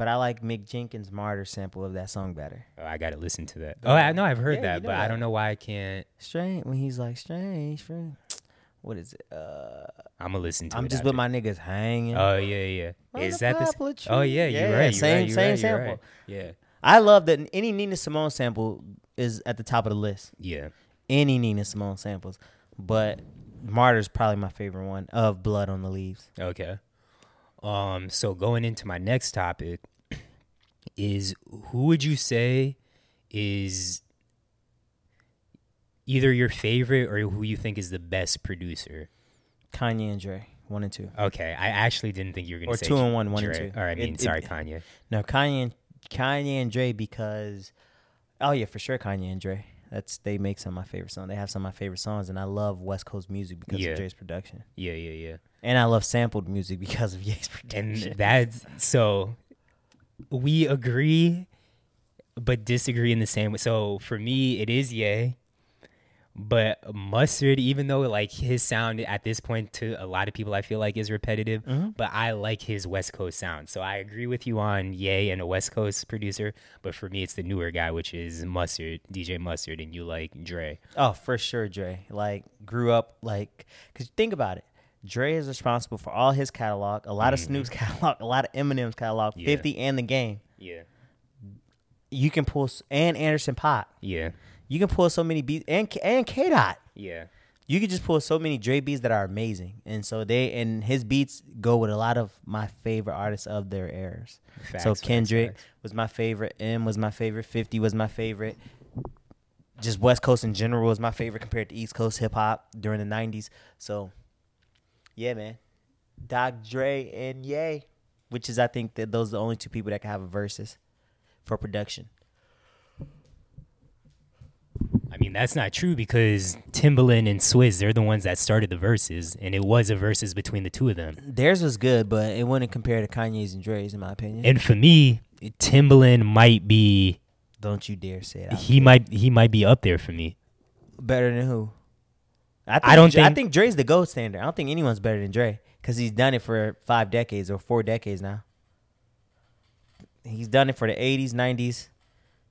Speaker 1: but I like Mick Jenkins' Martyr sample of that song better.
Speaker 2: Oh, I gotta listen to that. Oh, I know I've heard
Speaker 1: Yeah,
Speaker 2: that,
Speaker 1: you know
Speaker 2: but I don't know why I can't.
Speaker 1: Strange when he's like strange friend. What is it? Uh,
Speaker 2: I'm gonna listen to it.
Speaker 1: I'm
Speaker 2: it.
Speaker 1: just with my niggas hanging.
Speaker 2: Oh yeah, yeah.
Speaker 1: On
Speaker 2: Is
Speaker 1: the
Speaker 2: that the? s-
Speaker 1: poplar
Speaker 2: Oh yeah, you're
Speaker 1: Yeah,
Speaker 2: right. You're
Speaker 1: same-
Speaker 2: right, you're
Speaker 1: same
Speaker 2: right,
Speaker 1: sample.
Speaker 2: right. Yeah,
Speaker 1: I love that any Nina Simone sample is at the top of the list.
Speaker 2: yeah.
Speaker 1: Any Nina Simone samples, but Martyr's probably my favorite one of Blood on the Leaves.
Speaker 2: Okay. Um. So going into my next topic is who would you say is either your favorite or who you think is the best producer?
Speaker 1: Kanye and Dre, one and two.
Speaker 2: Okay, I actually didn't think you were gonna
Speaker 1: Or
Speaker 2: say
Speaker 1: two and one, one and
Speaker 2: Dre.
Speaker 1: two.
Speaker 2: Or I mean,
Speaker 1: It-
Speaker 2: sorry,
Speaker 1: it-
Speaker 2: Kanye.
Speaker 1: No, Kanye and Kanye and Dre because oh yeah, for sure Kanye and Dre. That's they make some of my favorite songs. They have some of my favorite songs, and I love West Coast music because
Speaker 2: Yeah.
Speaker 1: of Dre's production,
Speaker 2: Yeah, yeah, yeah.
Speaker 1: And I love sampled music because of Ye's
Speaker 2: And
Speaker 1: production.
Speaker 2: that's so we agree but disagree in the same way. So for me, it is Ye. But Mustard, even though like his sound at this point to a lot of people, I feel like is repetitive.
Speaker 1: Mhm.
Speaker 2: But I like his West Coast sound, so I agree with you on Ye and a West Coast producer. But for me, it's the newer guy, which is Mustard, DJ Mustard, and you like Dre.
Speaker 1: Oh, for sure, Dre. Like grew up like because think about it. Dre is responsible for all his catalog, a lot of mm-hmm. Snoop's catalog, a lot of Eminem's catalog,
Speaker 2: Yeah.
Speaker 1: Fifty and the Game.
Speaker 2: Yeah,
Speaker 1: You can pull and Anderson .Paak.
Speaker 2: yeah,
Speaker 1: You can pull so many beats and and K Dot.
Speaker 2: yeah.
Speaker 1: You can just pull so many Dre beats that are amazing, and so they and his beats go with a lot of my favorite artists of their eras.
Speaker 2: Facts,
Speaker 1: so
Speaker 2: facts,
Speaker 1: Kendrick
Speaker 2: facts.
Speaker 1: was my favorite. M was my favorite. Fifty was my favorite. Just West Coast in general was my favorite compared to East Coast hip hop during the '90s. So, yeah, man, Doc Dre and Ye, which is I think that those are the only two people that can have a versus for production.
Speaker 2: I mean, that's not true because Timbaland and Swizz, they're the ones that started the verses, and it was a verses between the two of them.
Speaker 1: Theirs was good, but it wouldn't compare to Kanye's and Dre's, in my opinion.
Speaker 2: And for me, Timbaland might be
Speaker 1: Don't you dare say
Speaker 2: he might he might be up there for me.
Speaker 1: Better than who? I, think,
Speaker 2: I don't
Speaker 1: I
Speaker 2: think-
Speaker 1: think Dre's the gold standard. I don't think anyone's better than Dre because he's done it for five decades or four decades now. He's done it for the '80s, '90s,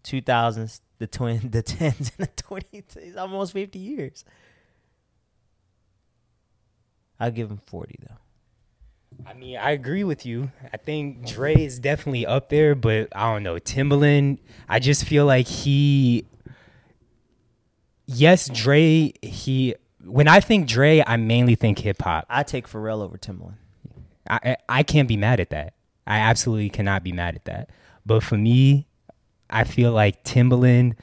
Speaker 1: 2000s, the twin, the tens, and the twenties. It's almost 50 years. I'll give him 40 though.
Speaker 2: I mean, I agree with you. I think Dre is definitely up there, but I don't know. Timbaland, I just feel like he Yes, Dre, he when I think Dre, I mainly think hip hop.
Speaker 1: I take Pharrell over Timbaland.
Speaker 2: I, I I can't be mad at that. I absolutely cannot be mad at that. But for me, I feel like Timbaland.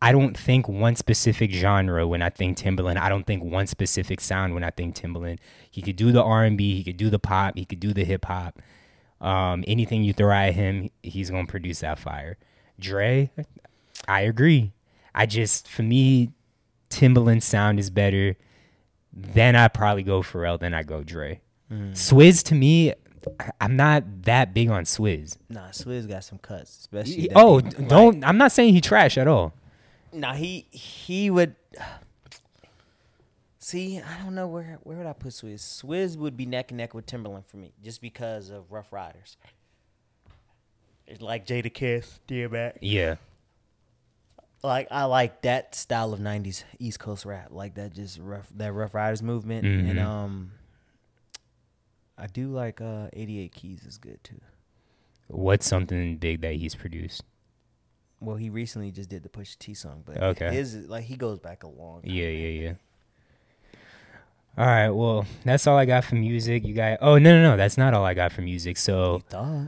Speaker 2: I don't think one specific genre when I think Timbaland. I don't think one specific sound when I think Timbaland. He could do the R and B. He could do the pop. He could do the hip hop. Um, anything you throw at him, he's gonna produce that fire. Dre, I agree. I just for me, Timbaland's sound is better. Then I probably go Pharrell. Then I go Dre. Mm. Swizz to me, I'm not that big on Swizz.
Speaker 1: Nah, Swizz got some cuts, especially.
Speaker 2: He- oh, don't. I'm not saying he trash at all.
Speaker 1: Nah, he he would see. I don't know where where would I put Swizz. Swizz would be neck and neck with Timbaland for me, just because of Ruff Ryders. It's like Jadakiss, DMX.
Speaker 2: Yeah,
Speaker 1: Like I like that style of '90s East Coast rap, like that just rough that Ruff Ryders movement, and
Speaker 2: Mhm.
Speaker 1: um, I do like uh 88 Keys is good too.
Speaker 2: what's something big that he's produced?
Speaker 1: Well, he recently just did the Push T song, but
Speaker 2: Okay.
Speaker 1: his like he goes back a long. Time.
Speaker 2: Yeah, yeah, yeah. All right, well, that's all I got for music. You got? Oh no, no, no, that's not all I got for music. So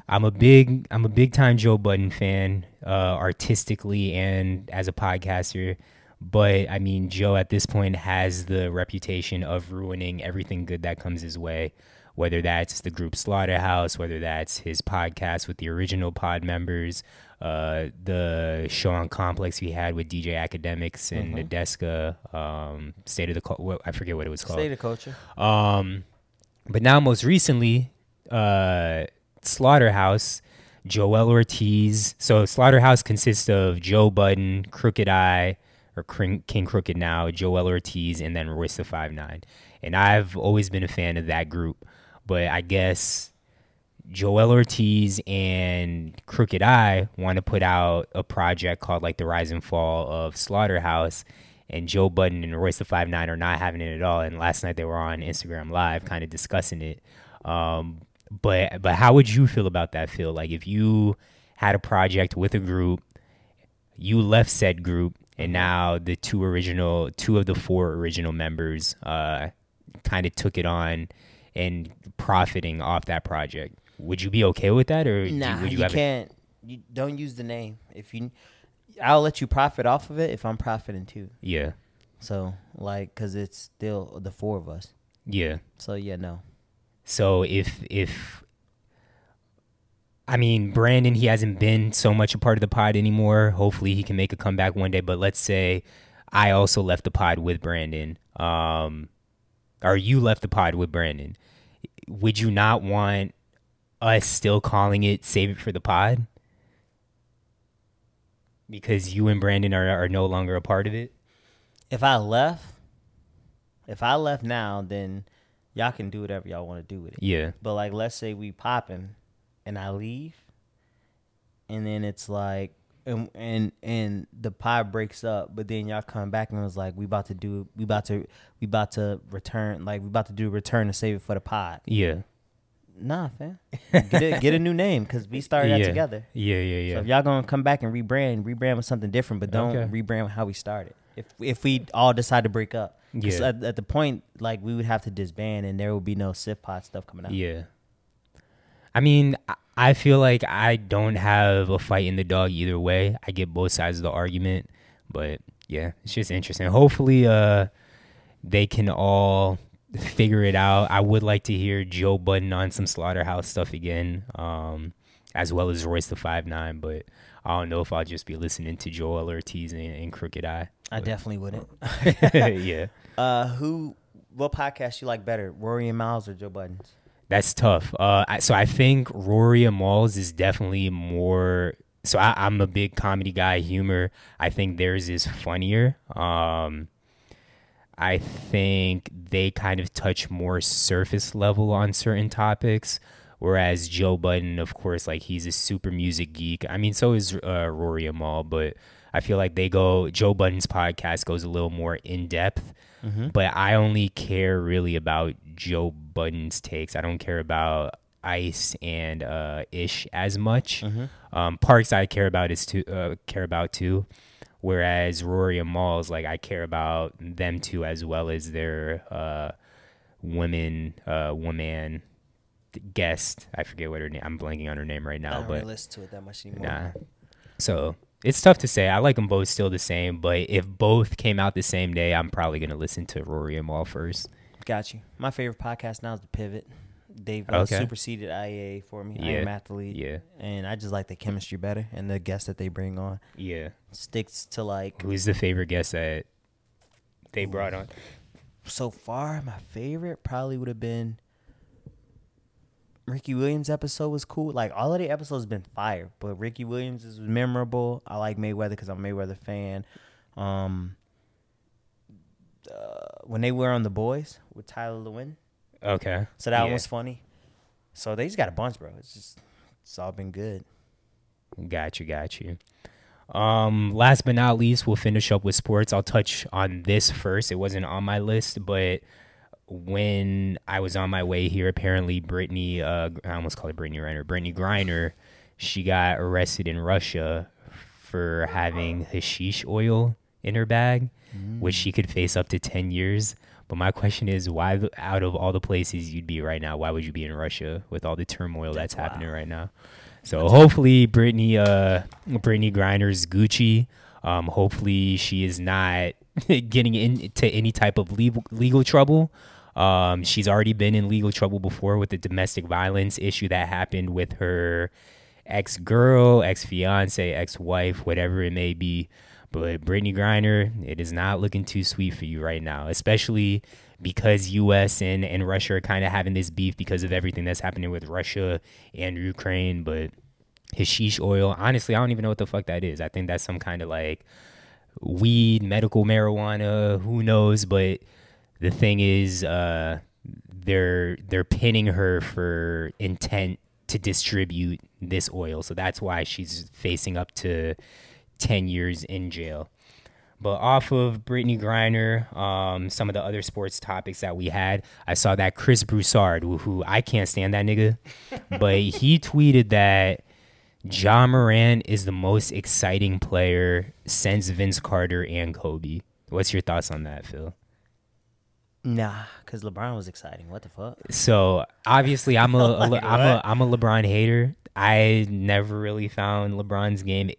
Speaker 2: I'm a big I'm a big time Joe Budden fan, uh, artistically and as a podcaster. But I mean, Joe at this point has the reputation of ruining everything good that comes his way, whether that's the group Slaughterhouse, whether that's his podcast with the original pod members, uh, the show on Complex we had with DJ Akademiks and Nadeska, um, State of the what- I forget what it was called.
Speaker 1: State of culture.
Speaker 2: Um, but now, most recently, uh, Slaughterhouse, Joel Ortiz. So Slaughterhouse consists of Joe Budden, Crooked I, or King Crooked now, Joel Ortiz, and then Royce the Five Nine. And I've always been a fan of that group, but I guess Joel Ortiz and Crooked I want to put out a project called like the Rise and Fall of Slaughterhouse, and Joe Budden and Royce the Five Nine are not having it at all. And last night they were on Instagram Live, kind of discussing it. Um, but but how would you feel about that? Phil? like if you had a project with a group, you left said group, and now the two original, two of the four original members, uh, kind of took it on and profiting off that project. Would you be okay with that, or do-
Speaker 1: Nah,
Speaker 2: would
Speaker 1: you,
Speaker 2: you, have a-
Speaker 1: can't. You don't use the name. If you, I'll let you profit off of it if I'm profiting too.
Speaker 2: yeah,
Speaker 1: So like, cause it's still the four of us.
Speaker 2: yeah.
Speaker 1: So yeah, no.
Speaker 2: So if if I mean Brandon, he hasn't been so much a part of the pod anymore. Hopefully, he can make a comeback one day. But let's say I also left the pod with Brandon, um, or you left the pod with Brandon. Would you not want us still calling it "Save It for the Pod"? Because you and Brandon are are no longer a part of it.
Speaker 1: If I left, if I left now, then y'all can do whatever y'all want to do with it.
Speaker 2: Yeah,
Speaker 1: But like, let's say we popping, and I leave, and then it's like, and and and the pie breaks up, but then y'all come back and it was like, we about to do, we about to, we about to return, like we about to do return to save it for the pod.
Speaker 2: yeah,
Speaker 1: Nah, fam, get a, get a new name because we started that together.
Speaker 2: Yeah, yeah, yeah.
Speaker 1: So if y'all gonna come back and rebrand, rebrand with something different, but don't
Speaker 2: Okay.
Speaker 1: rebrand with how we started. If if we all decide to break up,
Speaker 2: Yeah.
Speaker 1: At, at the point, like we would have to disband, and there would be no Sif Pod stuff coming out.
Speaker 2: Yeah. I mean, I- I feel like I don't have a fight in the dog either way. I get both sides of the argument, but yeah, it's just interesting. Hopefully, uh, they can all figure it out. I would like to hear Joe Budden on some Slaughterhouse stuff again, um, as well as Royce the Five Nine. But I don't know if I'll just be listening to Joel Ortiz and, and Crooked Eye.
Speaker 1: I definitely wouldn't.
Speaker 2: yeah.
Speaker 1: uh, who? What podcast you like better, Rory and Mal or Joe Budden's?
Speaker 2: That's tough. Uh, I, so I think Rory and Mal's is definitely more. So I, I'm a big comedy guy, humor. I think theirs is funnier. Um, I think they kind of touch more surface level on certain topics, whereas Joe Budden, of course, like he's a super music geek. I mean, so is uh, Rory and Mal, but I feel like they go. Joe Budden's podcast goes a little more in depth but I only care really about Joe Budden's takes. I don't care about Ice and uh, Ish as much. Um, Parks I care about is too uh, care about too, whereas Rory and Mal's like I care about them too as well as their uh, women uh, woman guest. I forget what her name. I'm blanking on her name right
Speaker 1: I
Speaker 2: now,
Speaker 1: don't
Speaker 2: but
Speaker 1: really listen to it that much anymore.
Speaker 2: Nah. So it's tough to say. I like them both still the same, but if both came out the same day, I'm probably gonna listen to Rory and Mal first.
Speaker 1: Got you. My favorite podcast now is The Pivot. They've uh,
Speaker 2: Okay.
Speaker 1: superseded IAA for me. I
Speaker 2: Yeah.
Speaker 1: am athlete.
Speaker 2: Yeah.
Speaker 1: And I just like the chemistry better and the guests that they bring on
Speaker 2: Yeah.
Speaker 1: sticks to like
Speaker 2: Who's the favorite guest that they brought on?
Speaker 1: so far my favorite probably would have been Ricky Williams episode was cool. Like all of the episodes been fire, but Ricky Williams is memorable. I like Mayweather because I'm a Mayweather fan. Um, uh, when they were on the Boys with Tyler Lewin,
Speaker 2: Okay.
Speaker 1: so that one was funny. So they just got a bunch, bro. It's just it's all been good.
Speaker 2: Got you, got you. Um, last but not least, we'll finish up with sports. I'll touch on this first. It wasn't on my list, but when I was on my way here, apparently Brittany, uh, I almost called it Brittany Reiner, Brittany Griner, she got arrested in Russia for having hashish oil in her bag, which she could face up to 10 years. But my question is, why, out of all the places you'd be right now, why would you be in Russia with all the turmoil that's, happening right now? So hopefully, Brittany, uh, Brittany Griner's Gucci. Um, hopefully, she is not getting into any type of legal legal trouble. Um, she's already been in legal trouble before with the domestic violence issue that happened with her ex girl, ex fiance, ex wife, whatever it may be. But Brittany Griner, it is not looking too sweet for you right now, especially because U.S. and, and Russia are kind of having this beef because of everything that's happening with Russia and Ukraine. But hashish oil, honestly, I don't even know what the fuck that is. I think that's some kind of like weed, medical marijuana, who knows? But the thing is, uh, they're they're pinning her for intent to distribute this oil, so that's why she's facing up to ten years in jail. But off of Brittany Griner, um, some of the other sports topics that we had, I saw that Chris Broussard, who, who I can't stand that nigga, but he tweeted that Ja Morant is the most exciting player since Vince Carter and Kobe. What's your thoughts on that, Phil?
Speaker 1: Nah, because LeBron was exciting. What the fuck?
Speaker 2: So obviously, I'm a, a Le- I'm a I'm a LeBron hater. I never really found LeBron's game.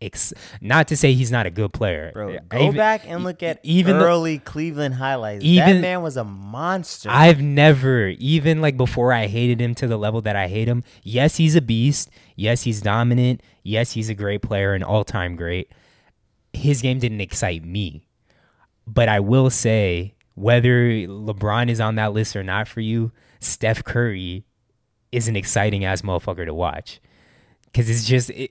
Speaker 2: Ex- not to say he's not a good player,
Speaker 1: Bro, go
Speaker 2: even-
Speaker 1: back and look at
Speaker 2: even
Speaker 1: even
Speaker 2: the-
Speaker 1: early Cleveland highlights. that
Speaker 2: Even-
Speaker 1: man was a monster.
Speaker 2: I've never, even like before I hated him to the level that I hate him. Yes, he's a beast. Yes, he's dominant. Yes, he's a great player, an all time great. His game didn't excite me. But I will say, whether LeBron is on that list or not for you, Steph Curry is an exciting ass motherfucker to watch. Cause it's just it,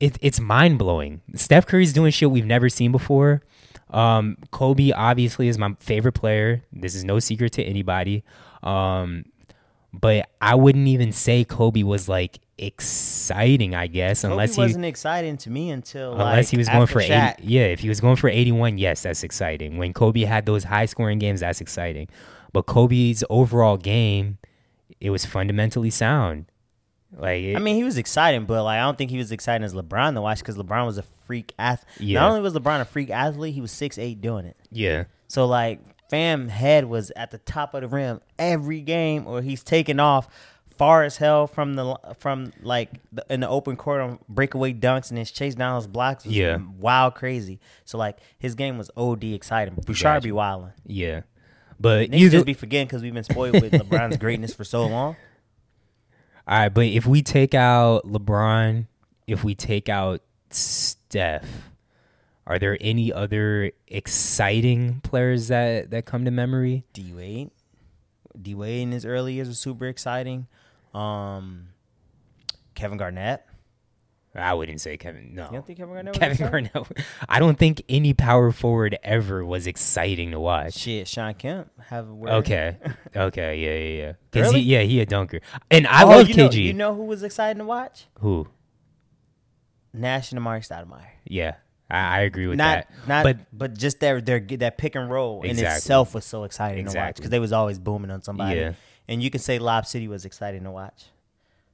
Speaker 2: it it's mind blowing. Steph Curry's doing shit we've never seen before. Um, Kobe obviously is my favorite player. This is no secret to anybody. Um, but I wouldn't even say Kobe was like exciting. I guess
Speaker 1: Kobe
Speaker 2: unless he
Speaker 1: wasn't exciting to me until
Speaker 2: unless
Speaker 1: like,
Speaker 2: he was going for
Speaker 1: Shaq.
Speaker 2: 80 yeah if he was going for 81 yes that's exciting when kobe had those high scoring games that's exciting but kobe's overall game it was fundamentally sound like it-
Speaker 1: I mean, he was exciting, but like I don't think he was exciting as LeBron to watch because LeBron was a freak athlete.
Speaker 2: Yeah.
Speaker 1: Not only was LeBron a freak athlete, he was six eight doing it.
Speaker 2: yeah
Speaker 1: So like, fam head was at the top of the rim every game, or he's taking off far as hell from the from like the, in the open court on breakaway dunks and his chase down those blocks. Was
Speaker 2: Yeah.
Speaker 1: wild crazy. So like his game was od exciting. Broussard be wilding.
Speaker 2: yeah but you
Speaker 1: just be forgetting because we've been spoiled with LeBron's greatness for so long.
Speaker 2: All right but if we take out lebron if we take out steph are there any other exciting players that that come to memory
Speaker 1: D Wade. D Wade in his early years was super exciting. Um, Kevin Garnett.
Speaker 2: I wouldn't say Kevin. No,
Speaker 1: You don't think Kevin Garnett
Speaker 2: Kevin
Speaker 1: exciting?
Speaker 2: Garnett. I don't think any power forward ever was exciting to watch.
Speaker 1: Shit, Shawn Kemp have a word.
Speaker 2: Okay, okay, yeah, yeah, yeah. 'Cause
Speaker 1: Really?
Speaker 2: he, yeah, he a dunker, and I
Speaker 1: Oh,
Speaker 2: love
Speaker 1: you know,
Speaker 2: KG.
Speaker 1: you know who was exciting to watch?
Speaker 2: Who?
Speaker 1: Nash and Amar'e Stoudemire.
Speaker 2: Yeah, I, I agree with
Speaker 1: Not,
Speaker 2: that.
Speaker 1: not,
Speaker 2: but
Speaker 1: but just their their that pick and roll in itself was so exciting to watch because they was always booming on somebody.
Speaker 2: Yeah.
Speaker 1: And you can say Lob City was exciting to watch.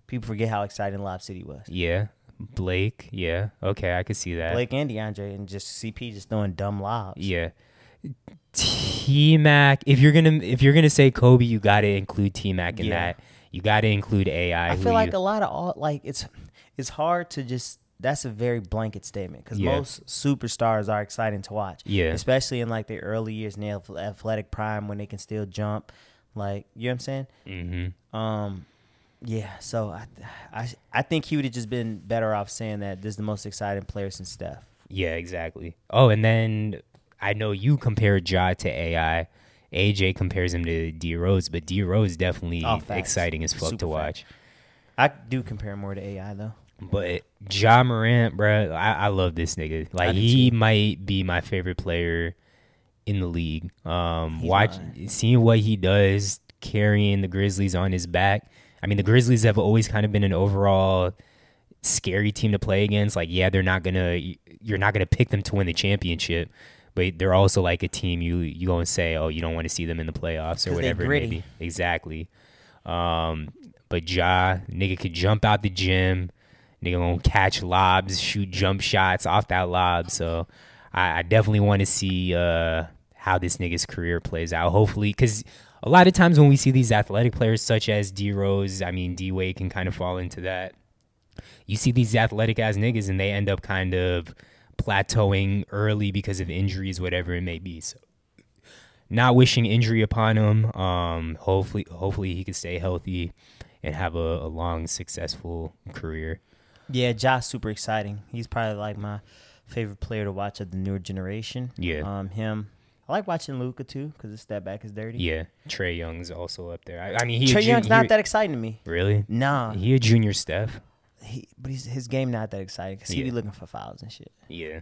Speaker 1: People forget how exciting Lob City was.
Speaker 2: yeah, Blake. Yeah, okay, I could see that.
Speaker 1: Blake and DeAndre and just CP just throwing dumb lobs.
Speaker 2: Yeah. T Mac. If you're gonna if you're gonna say Kobe, you got to include T Mac in
Speaker 1: Yeah.
Speaker 2: that. You got to include AI.
Speaker 1: I feel like
Speaker 2: you-
Speaker 1: a lot of all like it's it's hard to just that's a very blanket statement because
Speaker 2: Yeah.
Speaker 1: most superstars are exciting to watch.
Speaker 2: Yeah.
Speaker 1: especially in like the early years in their athletic prime when they can still jump. Like you know what I'm saying?
Speaker 2: Mhm.
Speaker 1: Um, yeah. So I I I think he would have just been better off saying that this is the most exciting player since Steph.
Speaker 2: Yeah, exactly. Oh, and then I know you compare Ja to AI. AJ compares him to D Rose, but D Rose definitely
Speaker 1: Oh,
Speaker 2: exciting as fuck
Speaker 1: Super
Speaker 2: to watch.
Speaker 1: I do compare more to AI though.
Speaker 2: But Ja Morant, bro, I, I love this nigga. Like he might be my favorite player in the league. Um,
Speaker 1: He's
Speaker 2: watch seeing what he does carrying the Grizzlies on his back. I mean, the Grizzlies have always kind of been an overall scary team to play against. Like, yeah, they're not gonna you're not gonna pick them to win the championship, but they're also like a team you you go and say, oh, you don't want to see them in the playoffs or whatever it may
Speaker 1: gritty.
Speaker 2: be. Exactly. Um, but Ja, nigga could jump out the gym. Nigga gonna catch lobs, shoot jump shots off that lob. So I, I definitely want to see uh, how this nigga's career plays out. Hopefully, because a lot of times when we see these athletic players such as D Rose, I mean D Wade can kind of fall into that. You see these athletic ass niggas and they end up kind of plateauing early because of injuries, whatever it may be. So, not wishing injury upon him. Um, hopefully, hopefully he can stay healthy and have a, a long, successful career.
Speaker 1: Yeah, Josh super exciting. He's probably like my favorite player to watch of the newer generation.
Speaker 2: Yeah.
Speaker 1: Um, him. I like watching Luka too because his step back is dirty.
Speaker 2: Yeah, Trae Young's also up there. I, I mean, he Trae ju-
Speaker 1: Young's not
Speaker 2: he-
Speaker 1: that exciting to me.
Speaker 2: really.
Speaker 1: Nah,
Speaker 2: He a junior Steph.
Speaker 1: he, but his game not that exciting because he be looking for fouls and shit.
Speaker 2: Yeah.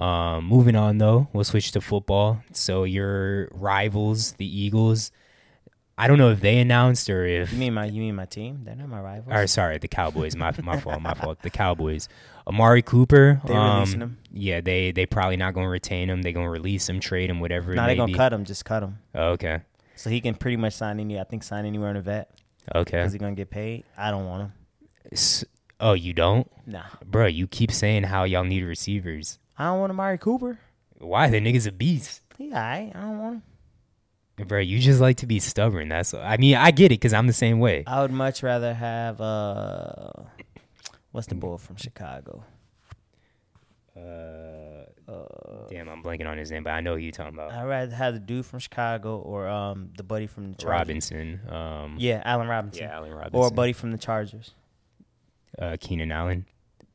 Speaker 2: Um, moving on though, we'll switch to football. So your rivals, the Eagles. I don't know if they announced or if
Speaker 1: You mean my you mean my team? They're not my rivals.
Speaker 2: or sorry, the Cowboys. My my fault. My fault. The Cowboys. Amari Cooper.
Speaker 1: They
Speaker 2: um,
Speaker 1: releasing him.
Speaker 2: Yeah, they they probably not gonna retain him. They're gonna release him, trade him, whatever. it
Speaker 1: No, they're gonna cut him. Just cut him.
Speaker 2: Oh, okay.
Speaker 1: So he can pretty much sign any. I think sign anywhere in a vet
Speaker 2: Okay.
Speaker 1: Is he gonna get paid. I don't want him.
Speaker 2: S- oh, you don't,
Speaker 1: Nah,
Speaker 2: bro? You keep saying how y'all need receivers.
Speaker 1: I don't want Amari Cooper.
Speaker 2: Why the nigga's a beast,
Speaker 1: He alright. I don't want him.
Speaker 2: Bro? You just like to be stubborn. That's. I mean, I get it because I'm the same way.
Speaker 1: I would much rather have uh, what's the boy from Chicago?
Speaker 2: Uh, damn, I'm blanking on his name, but I know who you're talking about.
Speaker 1: I'd rather have the dude from Chicago or um the buddy from the Chargers.
Speaker 2: Robinson. Um,
Speaker 1: Yeah, Allen Robinson.
Speaker 2: yeah, Allen Robinson.
Speaker 1: Or a buddy from the Chargers.
Speaker 2: uh, Keenan Allen.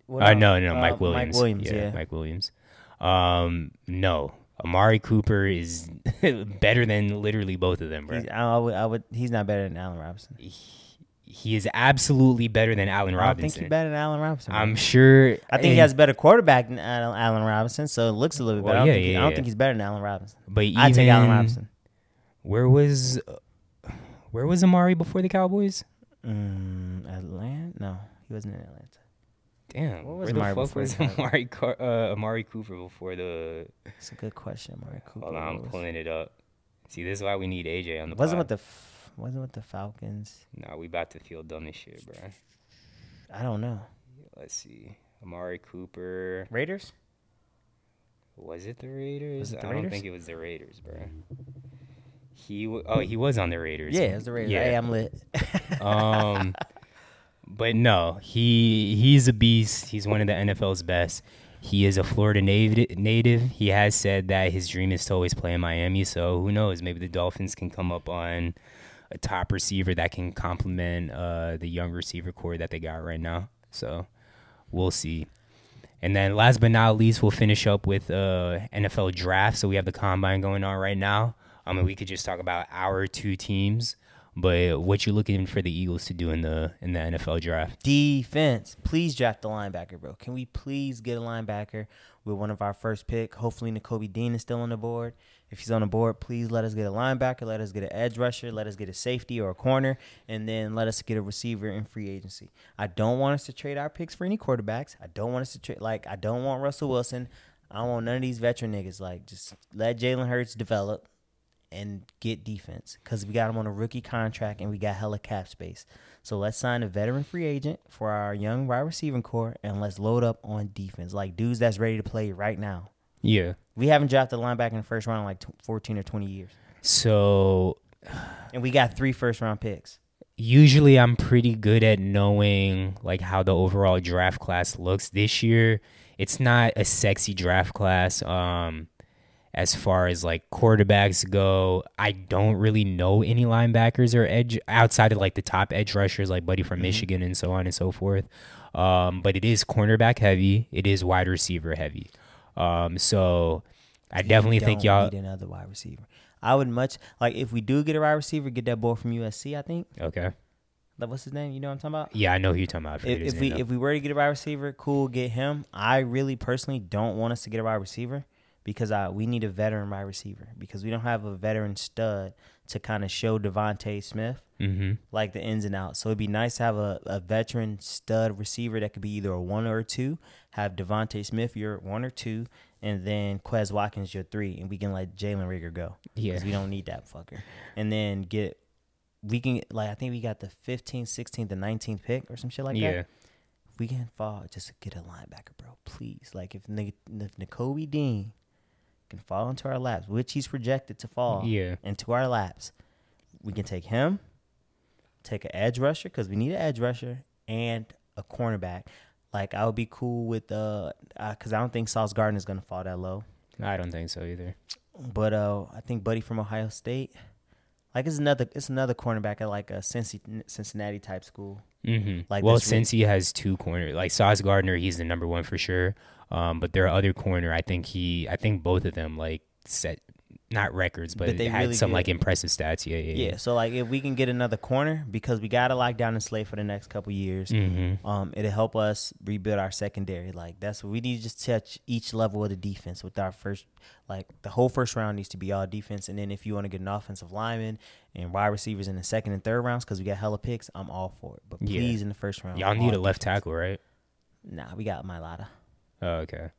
Speaker 1: Well,
Speaker 2: uh, no, no,
Speaker 1: uh,
Speaker 2: Mike Williams.
Speaker 1: Mike Williams.
Speaker 2: yeah,
Speaker 1: Yeah.
Speaker 2: Mike Williams. Um, no, Amari Cooper is better than literally both of them, bro.
Speaker 1: He's, I, would, I would. He's not better than Allen Robinson.
Speaker 2: He is absolutely better than Allen
Speaker 1: Robinson. I think he's better than Allen Robinson.
Speaker 2: I'm sure.
Speaker 1: I think he has a better quarterback than Allen Robinson, so it looks a little bit
Speaker 2: Well,
Speaker 1: better. I, don't
Speaker 2: yeah,
Speaker 1: think he,
Speaker 2: yeah,
Speaker 1: I don't think he's better than Allen Robinson.
Speaker 2: But
Speaker 1: I'd take Allen Robinson.
Speaker 2: where was where was Amari before the Cowboys?
Speaker 1: Mm, Atlanta? No, he wasn't in Atlanta.
Speaker 2: Damn,
Speaker 1: What was
Speaker 2: where
Speaker 1: Amari
Speaker 2: the fuck
Speaker 1: before
Speaker 2: was? Amari Car- uh, Amari Cooper before the?
Speaker 1: It's a good question, Amari Cooper.
Speaker 2: Hold on, I'm
Speaker 1: was-
Speaker 2: pulling it up. See, this is why we need AJ on the.
Speaker 1: Wasn't
Speaker 2: pod.
Speaker 1: with the f- wasn't with the Falcons.
Speaker 2: Nah, we about to feel dumb as shit, bro.
Speaker 1: I don't know.
Speaker 2: Let's see. Amari Cooper.
Speaker 1: Raiders.
Speaker 2: Was it the Raiders?
Speaker 1: It the
Speaker 2: I don't think it was the Raiders, bro. He w- oh he was on the Raiders.
Speaker 1: Yeah, it was the Raiders.
Speaker 2: Yeah.
Speaker 1: Hey, I'm lit.
Speaker 2: um, but no, he he's a beast. He's one of the NFL's best. He is a Florida native. Native. He has said that his dream is to always play in Miami. So who knows? Maybe the Dolphins can come up on a top receiver that can complement uh, the young receiver core that they got right now. So we'll see. And then last but not least, we'll finish up with uh, NFL draft. So we have the combine going on right now. I mean, we could just talk about our two teams, but what you looking for the Eagles to do in the in the NFL draft?
Speaker 1: Defense. Please draft the linebacker, bro. Can we please get a linebacker with one of our first pick? Hopefully, Nakobe Dean is still on the board. If he's on the board, please let us get a linebacker, let us get an edge rusher, let us get a safety or a corner, and then let us get a receiver in free agency. I don't want us to trade our picks for any quarterbacks. I don't want us to trade like I don't want Russell Wilson. I don't want none of these veteran niggas. Like just let Jalen Hurts develop and get defense because we got him on a rookie contract and we got hella cap space. So let's sign a veteran free agent for our young wide receiving core and let's load up on defense. Like dudes that's ready to play right now.
Speaker 2: Yeah.
Speaker 1: We haven't drafted a linebacker in the first round in like tw 14 or 20 years.
Speaker 2: So
Speaker 1: And we got three first round picks.
Speaker 2: usually I'm pretty good at knowing like how the overall draft class looks this year. It's not a sexy draft class um as far as like quarterbacks go. I don't really know any linebackers or edge outside of like the top edge rushers like Buddy from Michigan and so on and so forth. Um but it is cornerback heavy. It is wide receiver heavy. Um so I definitely think y'all
Speaker 1: need another wide receiver. I would much like if we do get a wide receiver, get that boy from USC. I think.
Speaker 2: Okay.
Speaker 1: Like, what's his name? You know what I'm talking about?
Speaker 2: Yeah, I know who you're talking about.
Speaker 1: If, if we
Speaker 2: though.
Speaker 1: if we were to get a wide receiver, cool, get him. I really personally don't want us to get a wide receiver because I we need a veteran wide receiver because we don't have a veteran stud to kind of show DeVonta Smith
Speaker 2: mm-hmm.
Speaker 1: like the ins and outs. So it'd be nice to have a, a veteran stud receiver that could be either a one or a two. Have DeVonta Smith your one or two, and then Quez Watkins your three, and we can let Jalen Reagor go.
Speaker 2: Yeah.
Speaker 1: because we don't need that fucker. And then get we can like I think we got the 15th, 16th, and 19th pick or some shit like
Speaker 2: yeah.
Speaker 1: that. We can fall just get a linebacker, bro. Please, like if if Nakobe Dean can fall into our laps, which he's projected to fall
Speaker 2: Yeah.
Speaker 1: into our laps, we can take him, take an edge rusher because we need an edge rusher and a cornerback. Like I would be cool with uh, because I don't think Sauce Gardner is gonna fall that low.
Speaker 2: I don't think so either.
Speaker 1: But uh, I think Buddy from Ohio State, like it's another it's another cornerback at like a Cincy, Cincinnati type school.
Speaker 2: Mm-hmm.
Speaker 1: Like
Speaker 2: well, since he has two corners, like Sauce Gardner, he's the number one for sure. Um, but there are other corner. I think he, I think both of them like set not records, but,
Speaker 1: But they
Speaker 2: had
Speaker 1: really
Speaker 2: some
Speaker 1: good.
Speaker 2: like impressive stats. Yeah, yeah,
Speaker 1: Yeah. So like if we can get another corner because we gotta lock down the slate for the next couple years.
Speaker 2: Mm-hmm.
Speaker 1: Um, it'll help us rebuild our secondary. Like that's what we need to just touch each level of the defense with our first, like the whole first round needs to be all defense. And then if you want to get an offensive lineman and wide receivers in the second and third rounds because we got hella picks, I'm all for it. But
Speaker 2: Yeah.
Speaker 1: please in the first round,
Speaker 2: Y'all need a left
Speaker 1: defense.
Speaker 2: tackle, right?
Speaker 1: Nah, we got Mailata.
Speaker 2: Oh, okay.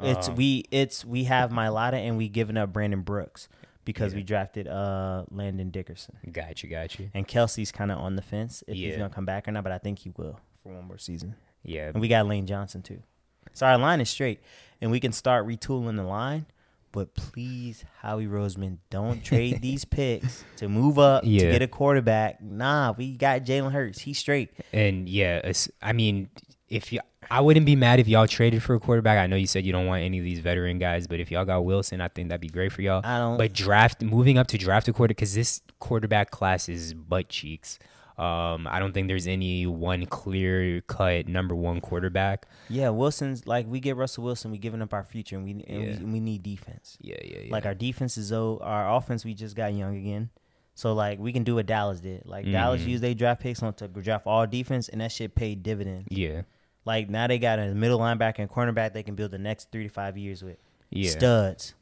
Speaker 1: It's
Speaker 2: Um,
Speaker 1: we it's we have Mailata and we giving up Brandon Brooks because
Speaker 2: Yeah.
Speaker 1: we drafted uh Landon Dickerson.
Speaker 2: Got you, got you.
Speaker 1: And Kelsey's kind of on the fence if he's gonna come back or not, but I think he will for one more season.
Speaker 2: Yeah,
Speaker 1: And we got Lane Johnson too. So our line is straight, and we can start retooling the line. But please, Howie Roseman, don't trade these picks to move up
Speaker 2: Yeah.
Speaker 1: to get a quarterback. Nah, we got Jalen Hurts. He's straight.
Speaker 2: and yeah, I mean, if you, I wouldn't be mad if y'all traded for a quarterback. I know you said you don't want any of these veteran guys, but if y'all got Wilson, I think that'd be great for y'all.
Speaker 1: I don't.
Speaker 2: But draft, moving up to draft a quarter, because this quarterback class is butt cheeks. Um, I don't think there's any one clear cut number one quarterback.
Speaker 1: yeah, Wilson's like we get Russell Wilson, we giving up our future, and we and,
Speaker 2: Yeah.
Speaker 1: we, and we need defense.
Speaker 2: Yeah, yeah, yeah.
Speaker 1: Like our defense is old. Our offense, we just got young again. So like we can do what Dallas did. Like Dallas
Speaker 2: Mhm.
Speaker 1: used their draft picks on to draft all defense, and that shit paid dividends.
Speaker 2: yeah,
Speaker 1: Like now they got a middle linebacker and cornerback they can build the next three to five years with.
Speaker 2: yeah.
Speaker 1: Studs.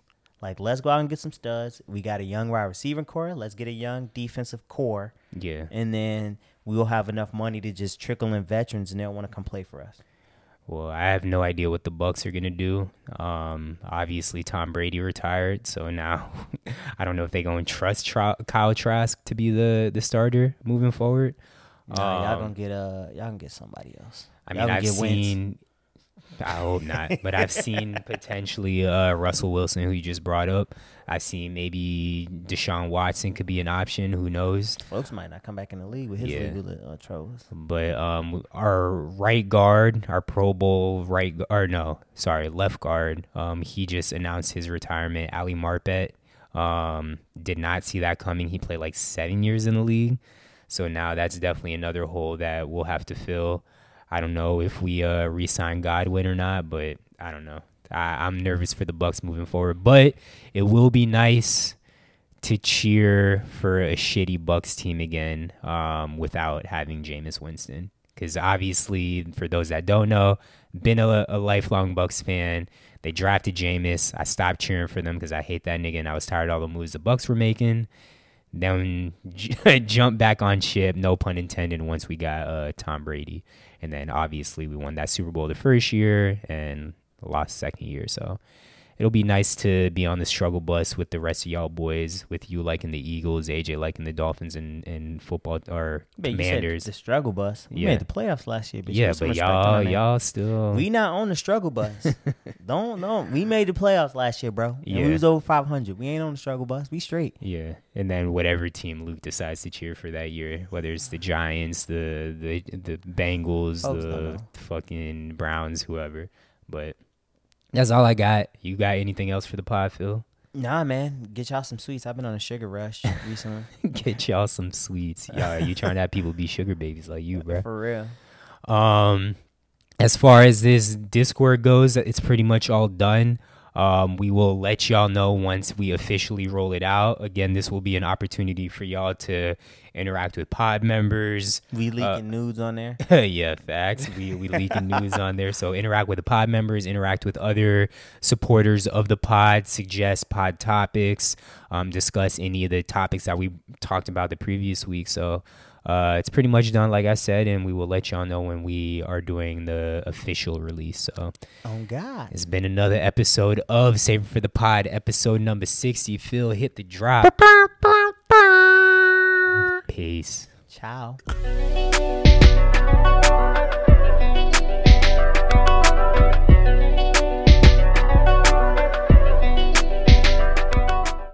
Speaker 1: Like let's go out and get some studs. We got a young wide receiver core. Let's get a young defensive core,
Speaker 2: Yeah.
Speaker 1: and then we will have enough money to just trickle in veterans, and they'll want to come play for us.
Speaker 2: Well, I have no idea what the Bucks are gonna do. Um, obviously, Tom Brady retired, so now I don't know if they're gonna trust Tra- Kyle Trask to be the the starter moving forward.
Speaker 1: Nah, y'all
Speaker 2: Um,
Speaker 1: gonna get uh y'all can get somebody else.
Speaker 2: I mean, I've seen. I hope not, but I've seen potentially uh, Russell Wilson, who you just brought up. I've seen maybe Deshaun Watson could be an option. Who knows?
Speaker 1: Folks might not come back in the league with his
Speaker 2: Yeah.
Speaker 1: legal uh, troubles.
Speaker 2: But um, our right guard, our Pro Bowl right, or no, sorry, left guard. Um, he just announced his retirement. Ali Marpet. Um, did not see that coming. He played like seven years in the league, so now that's definitely another hole that we'll have to fill. I don't know if we uh re-sign Godwin or not, but I don't know. I, I'm nervous for the Bucks moving forward, but it will be nice to cheer for a shitty Bucks team again um, without having Jameis Winston. Because obviously, for those that don't know, been a, a lifelong Bucks fan. They drafted Jameis. I stopped cheering for them because I hate that nigga, and I was tired of all the moves the Bucks were making. Then j- jump back on ship, no pun intended. Once we got uh, Tom Brady, and then obviously we won that Super Bowl the first year and lost second year. So it'll be nice to be on the struggle bus with the rest of y'all boys, with you liking the Eagles, AJ liking the Dolphins and, and football or
Speaker 1: But
Speaker 2: Commanders.
Speaker 1: the struggle bus. We
Speaker 2: Yeah.
Speaker 1: made the playoffs last year, but
Speaker 2: yeah, but y'all y'all still
Speaker 1: We not on the struggle bus. don't don't. We made the playoffs last year, bro. And
Speaker 2: Yeah.
Speaker 1: we was over five hundred. We ain't on the struggle bus. We straight.
Speaker 2: Yeah, and then whatever team Luke decides to cheer for that year, whether it's the Giants, the the the Bengals,
Speaker 1: Folks
Speaker 2: the fucking Browns, whoever. But that's all I got. You got anything else for the pod, Phil?
Speaker 1: Nah, man. Get y'all some sweets. I've been on a sugar rush recently.
Speaker 2: Get y'all some sweets. Yeah, you trying to have people be sugar babies like you, bro?
Speaker 1: For real.
Speaker 2: Um, as far as this Discord goes, it's pretty much all done. Um, we will let y'all know once we officially roll it out. Again, this will be an opportunity for y'all to interact with pod members.
Speaker 1: We leaking
Speaker 2: Uh,
Speaker 1: nudes on there.
Speaker 2: yeah, facts. We we leaking news on there. So interact with the pod members, interact with other supporters of the pod, suggest pod topics, um, discuss any of the topics that we talked about the previous week. So uh, it's pretty much done, like I said, and we will let y'all know when we are doing the official release. So
Speaker 1: Oh God.
Speaker 2: it's been another episode of Save It for the Pod, episode number sixty. Phil, hit the drop. Peace.
Speaker 1: Ciao.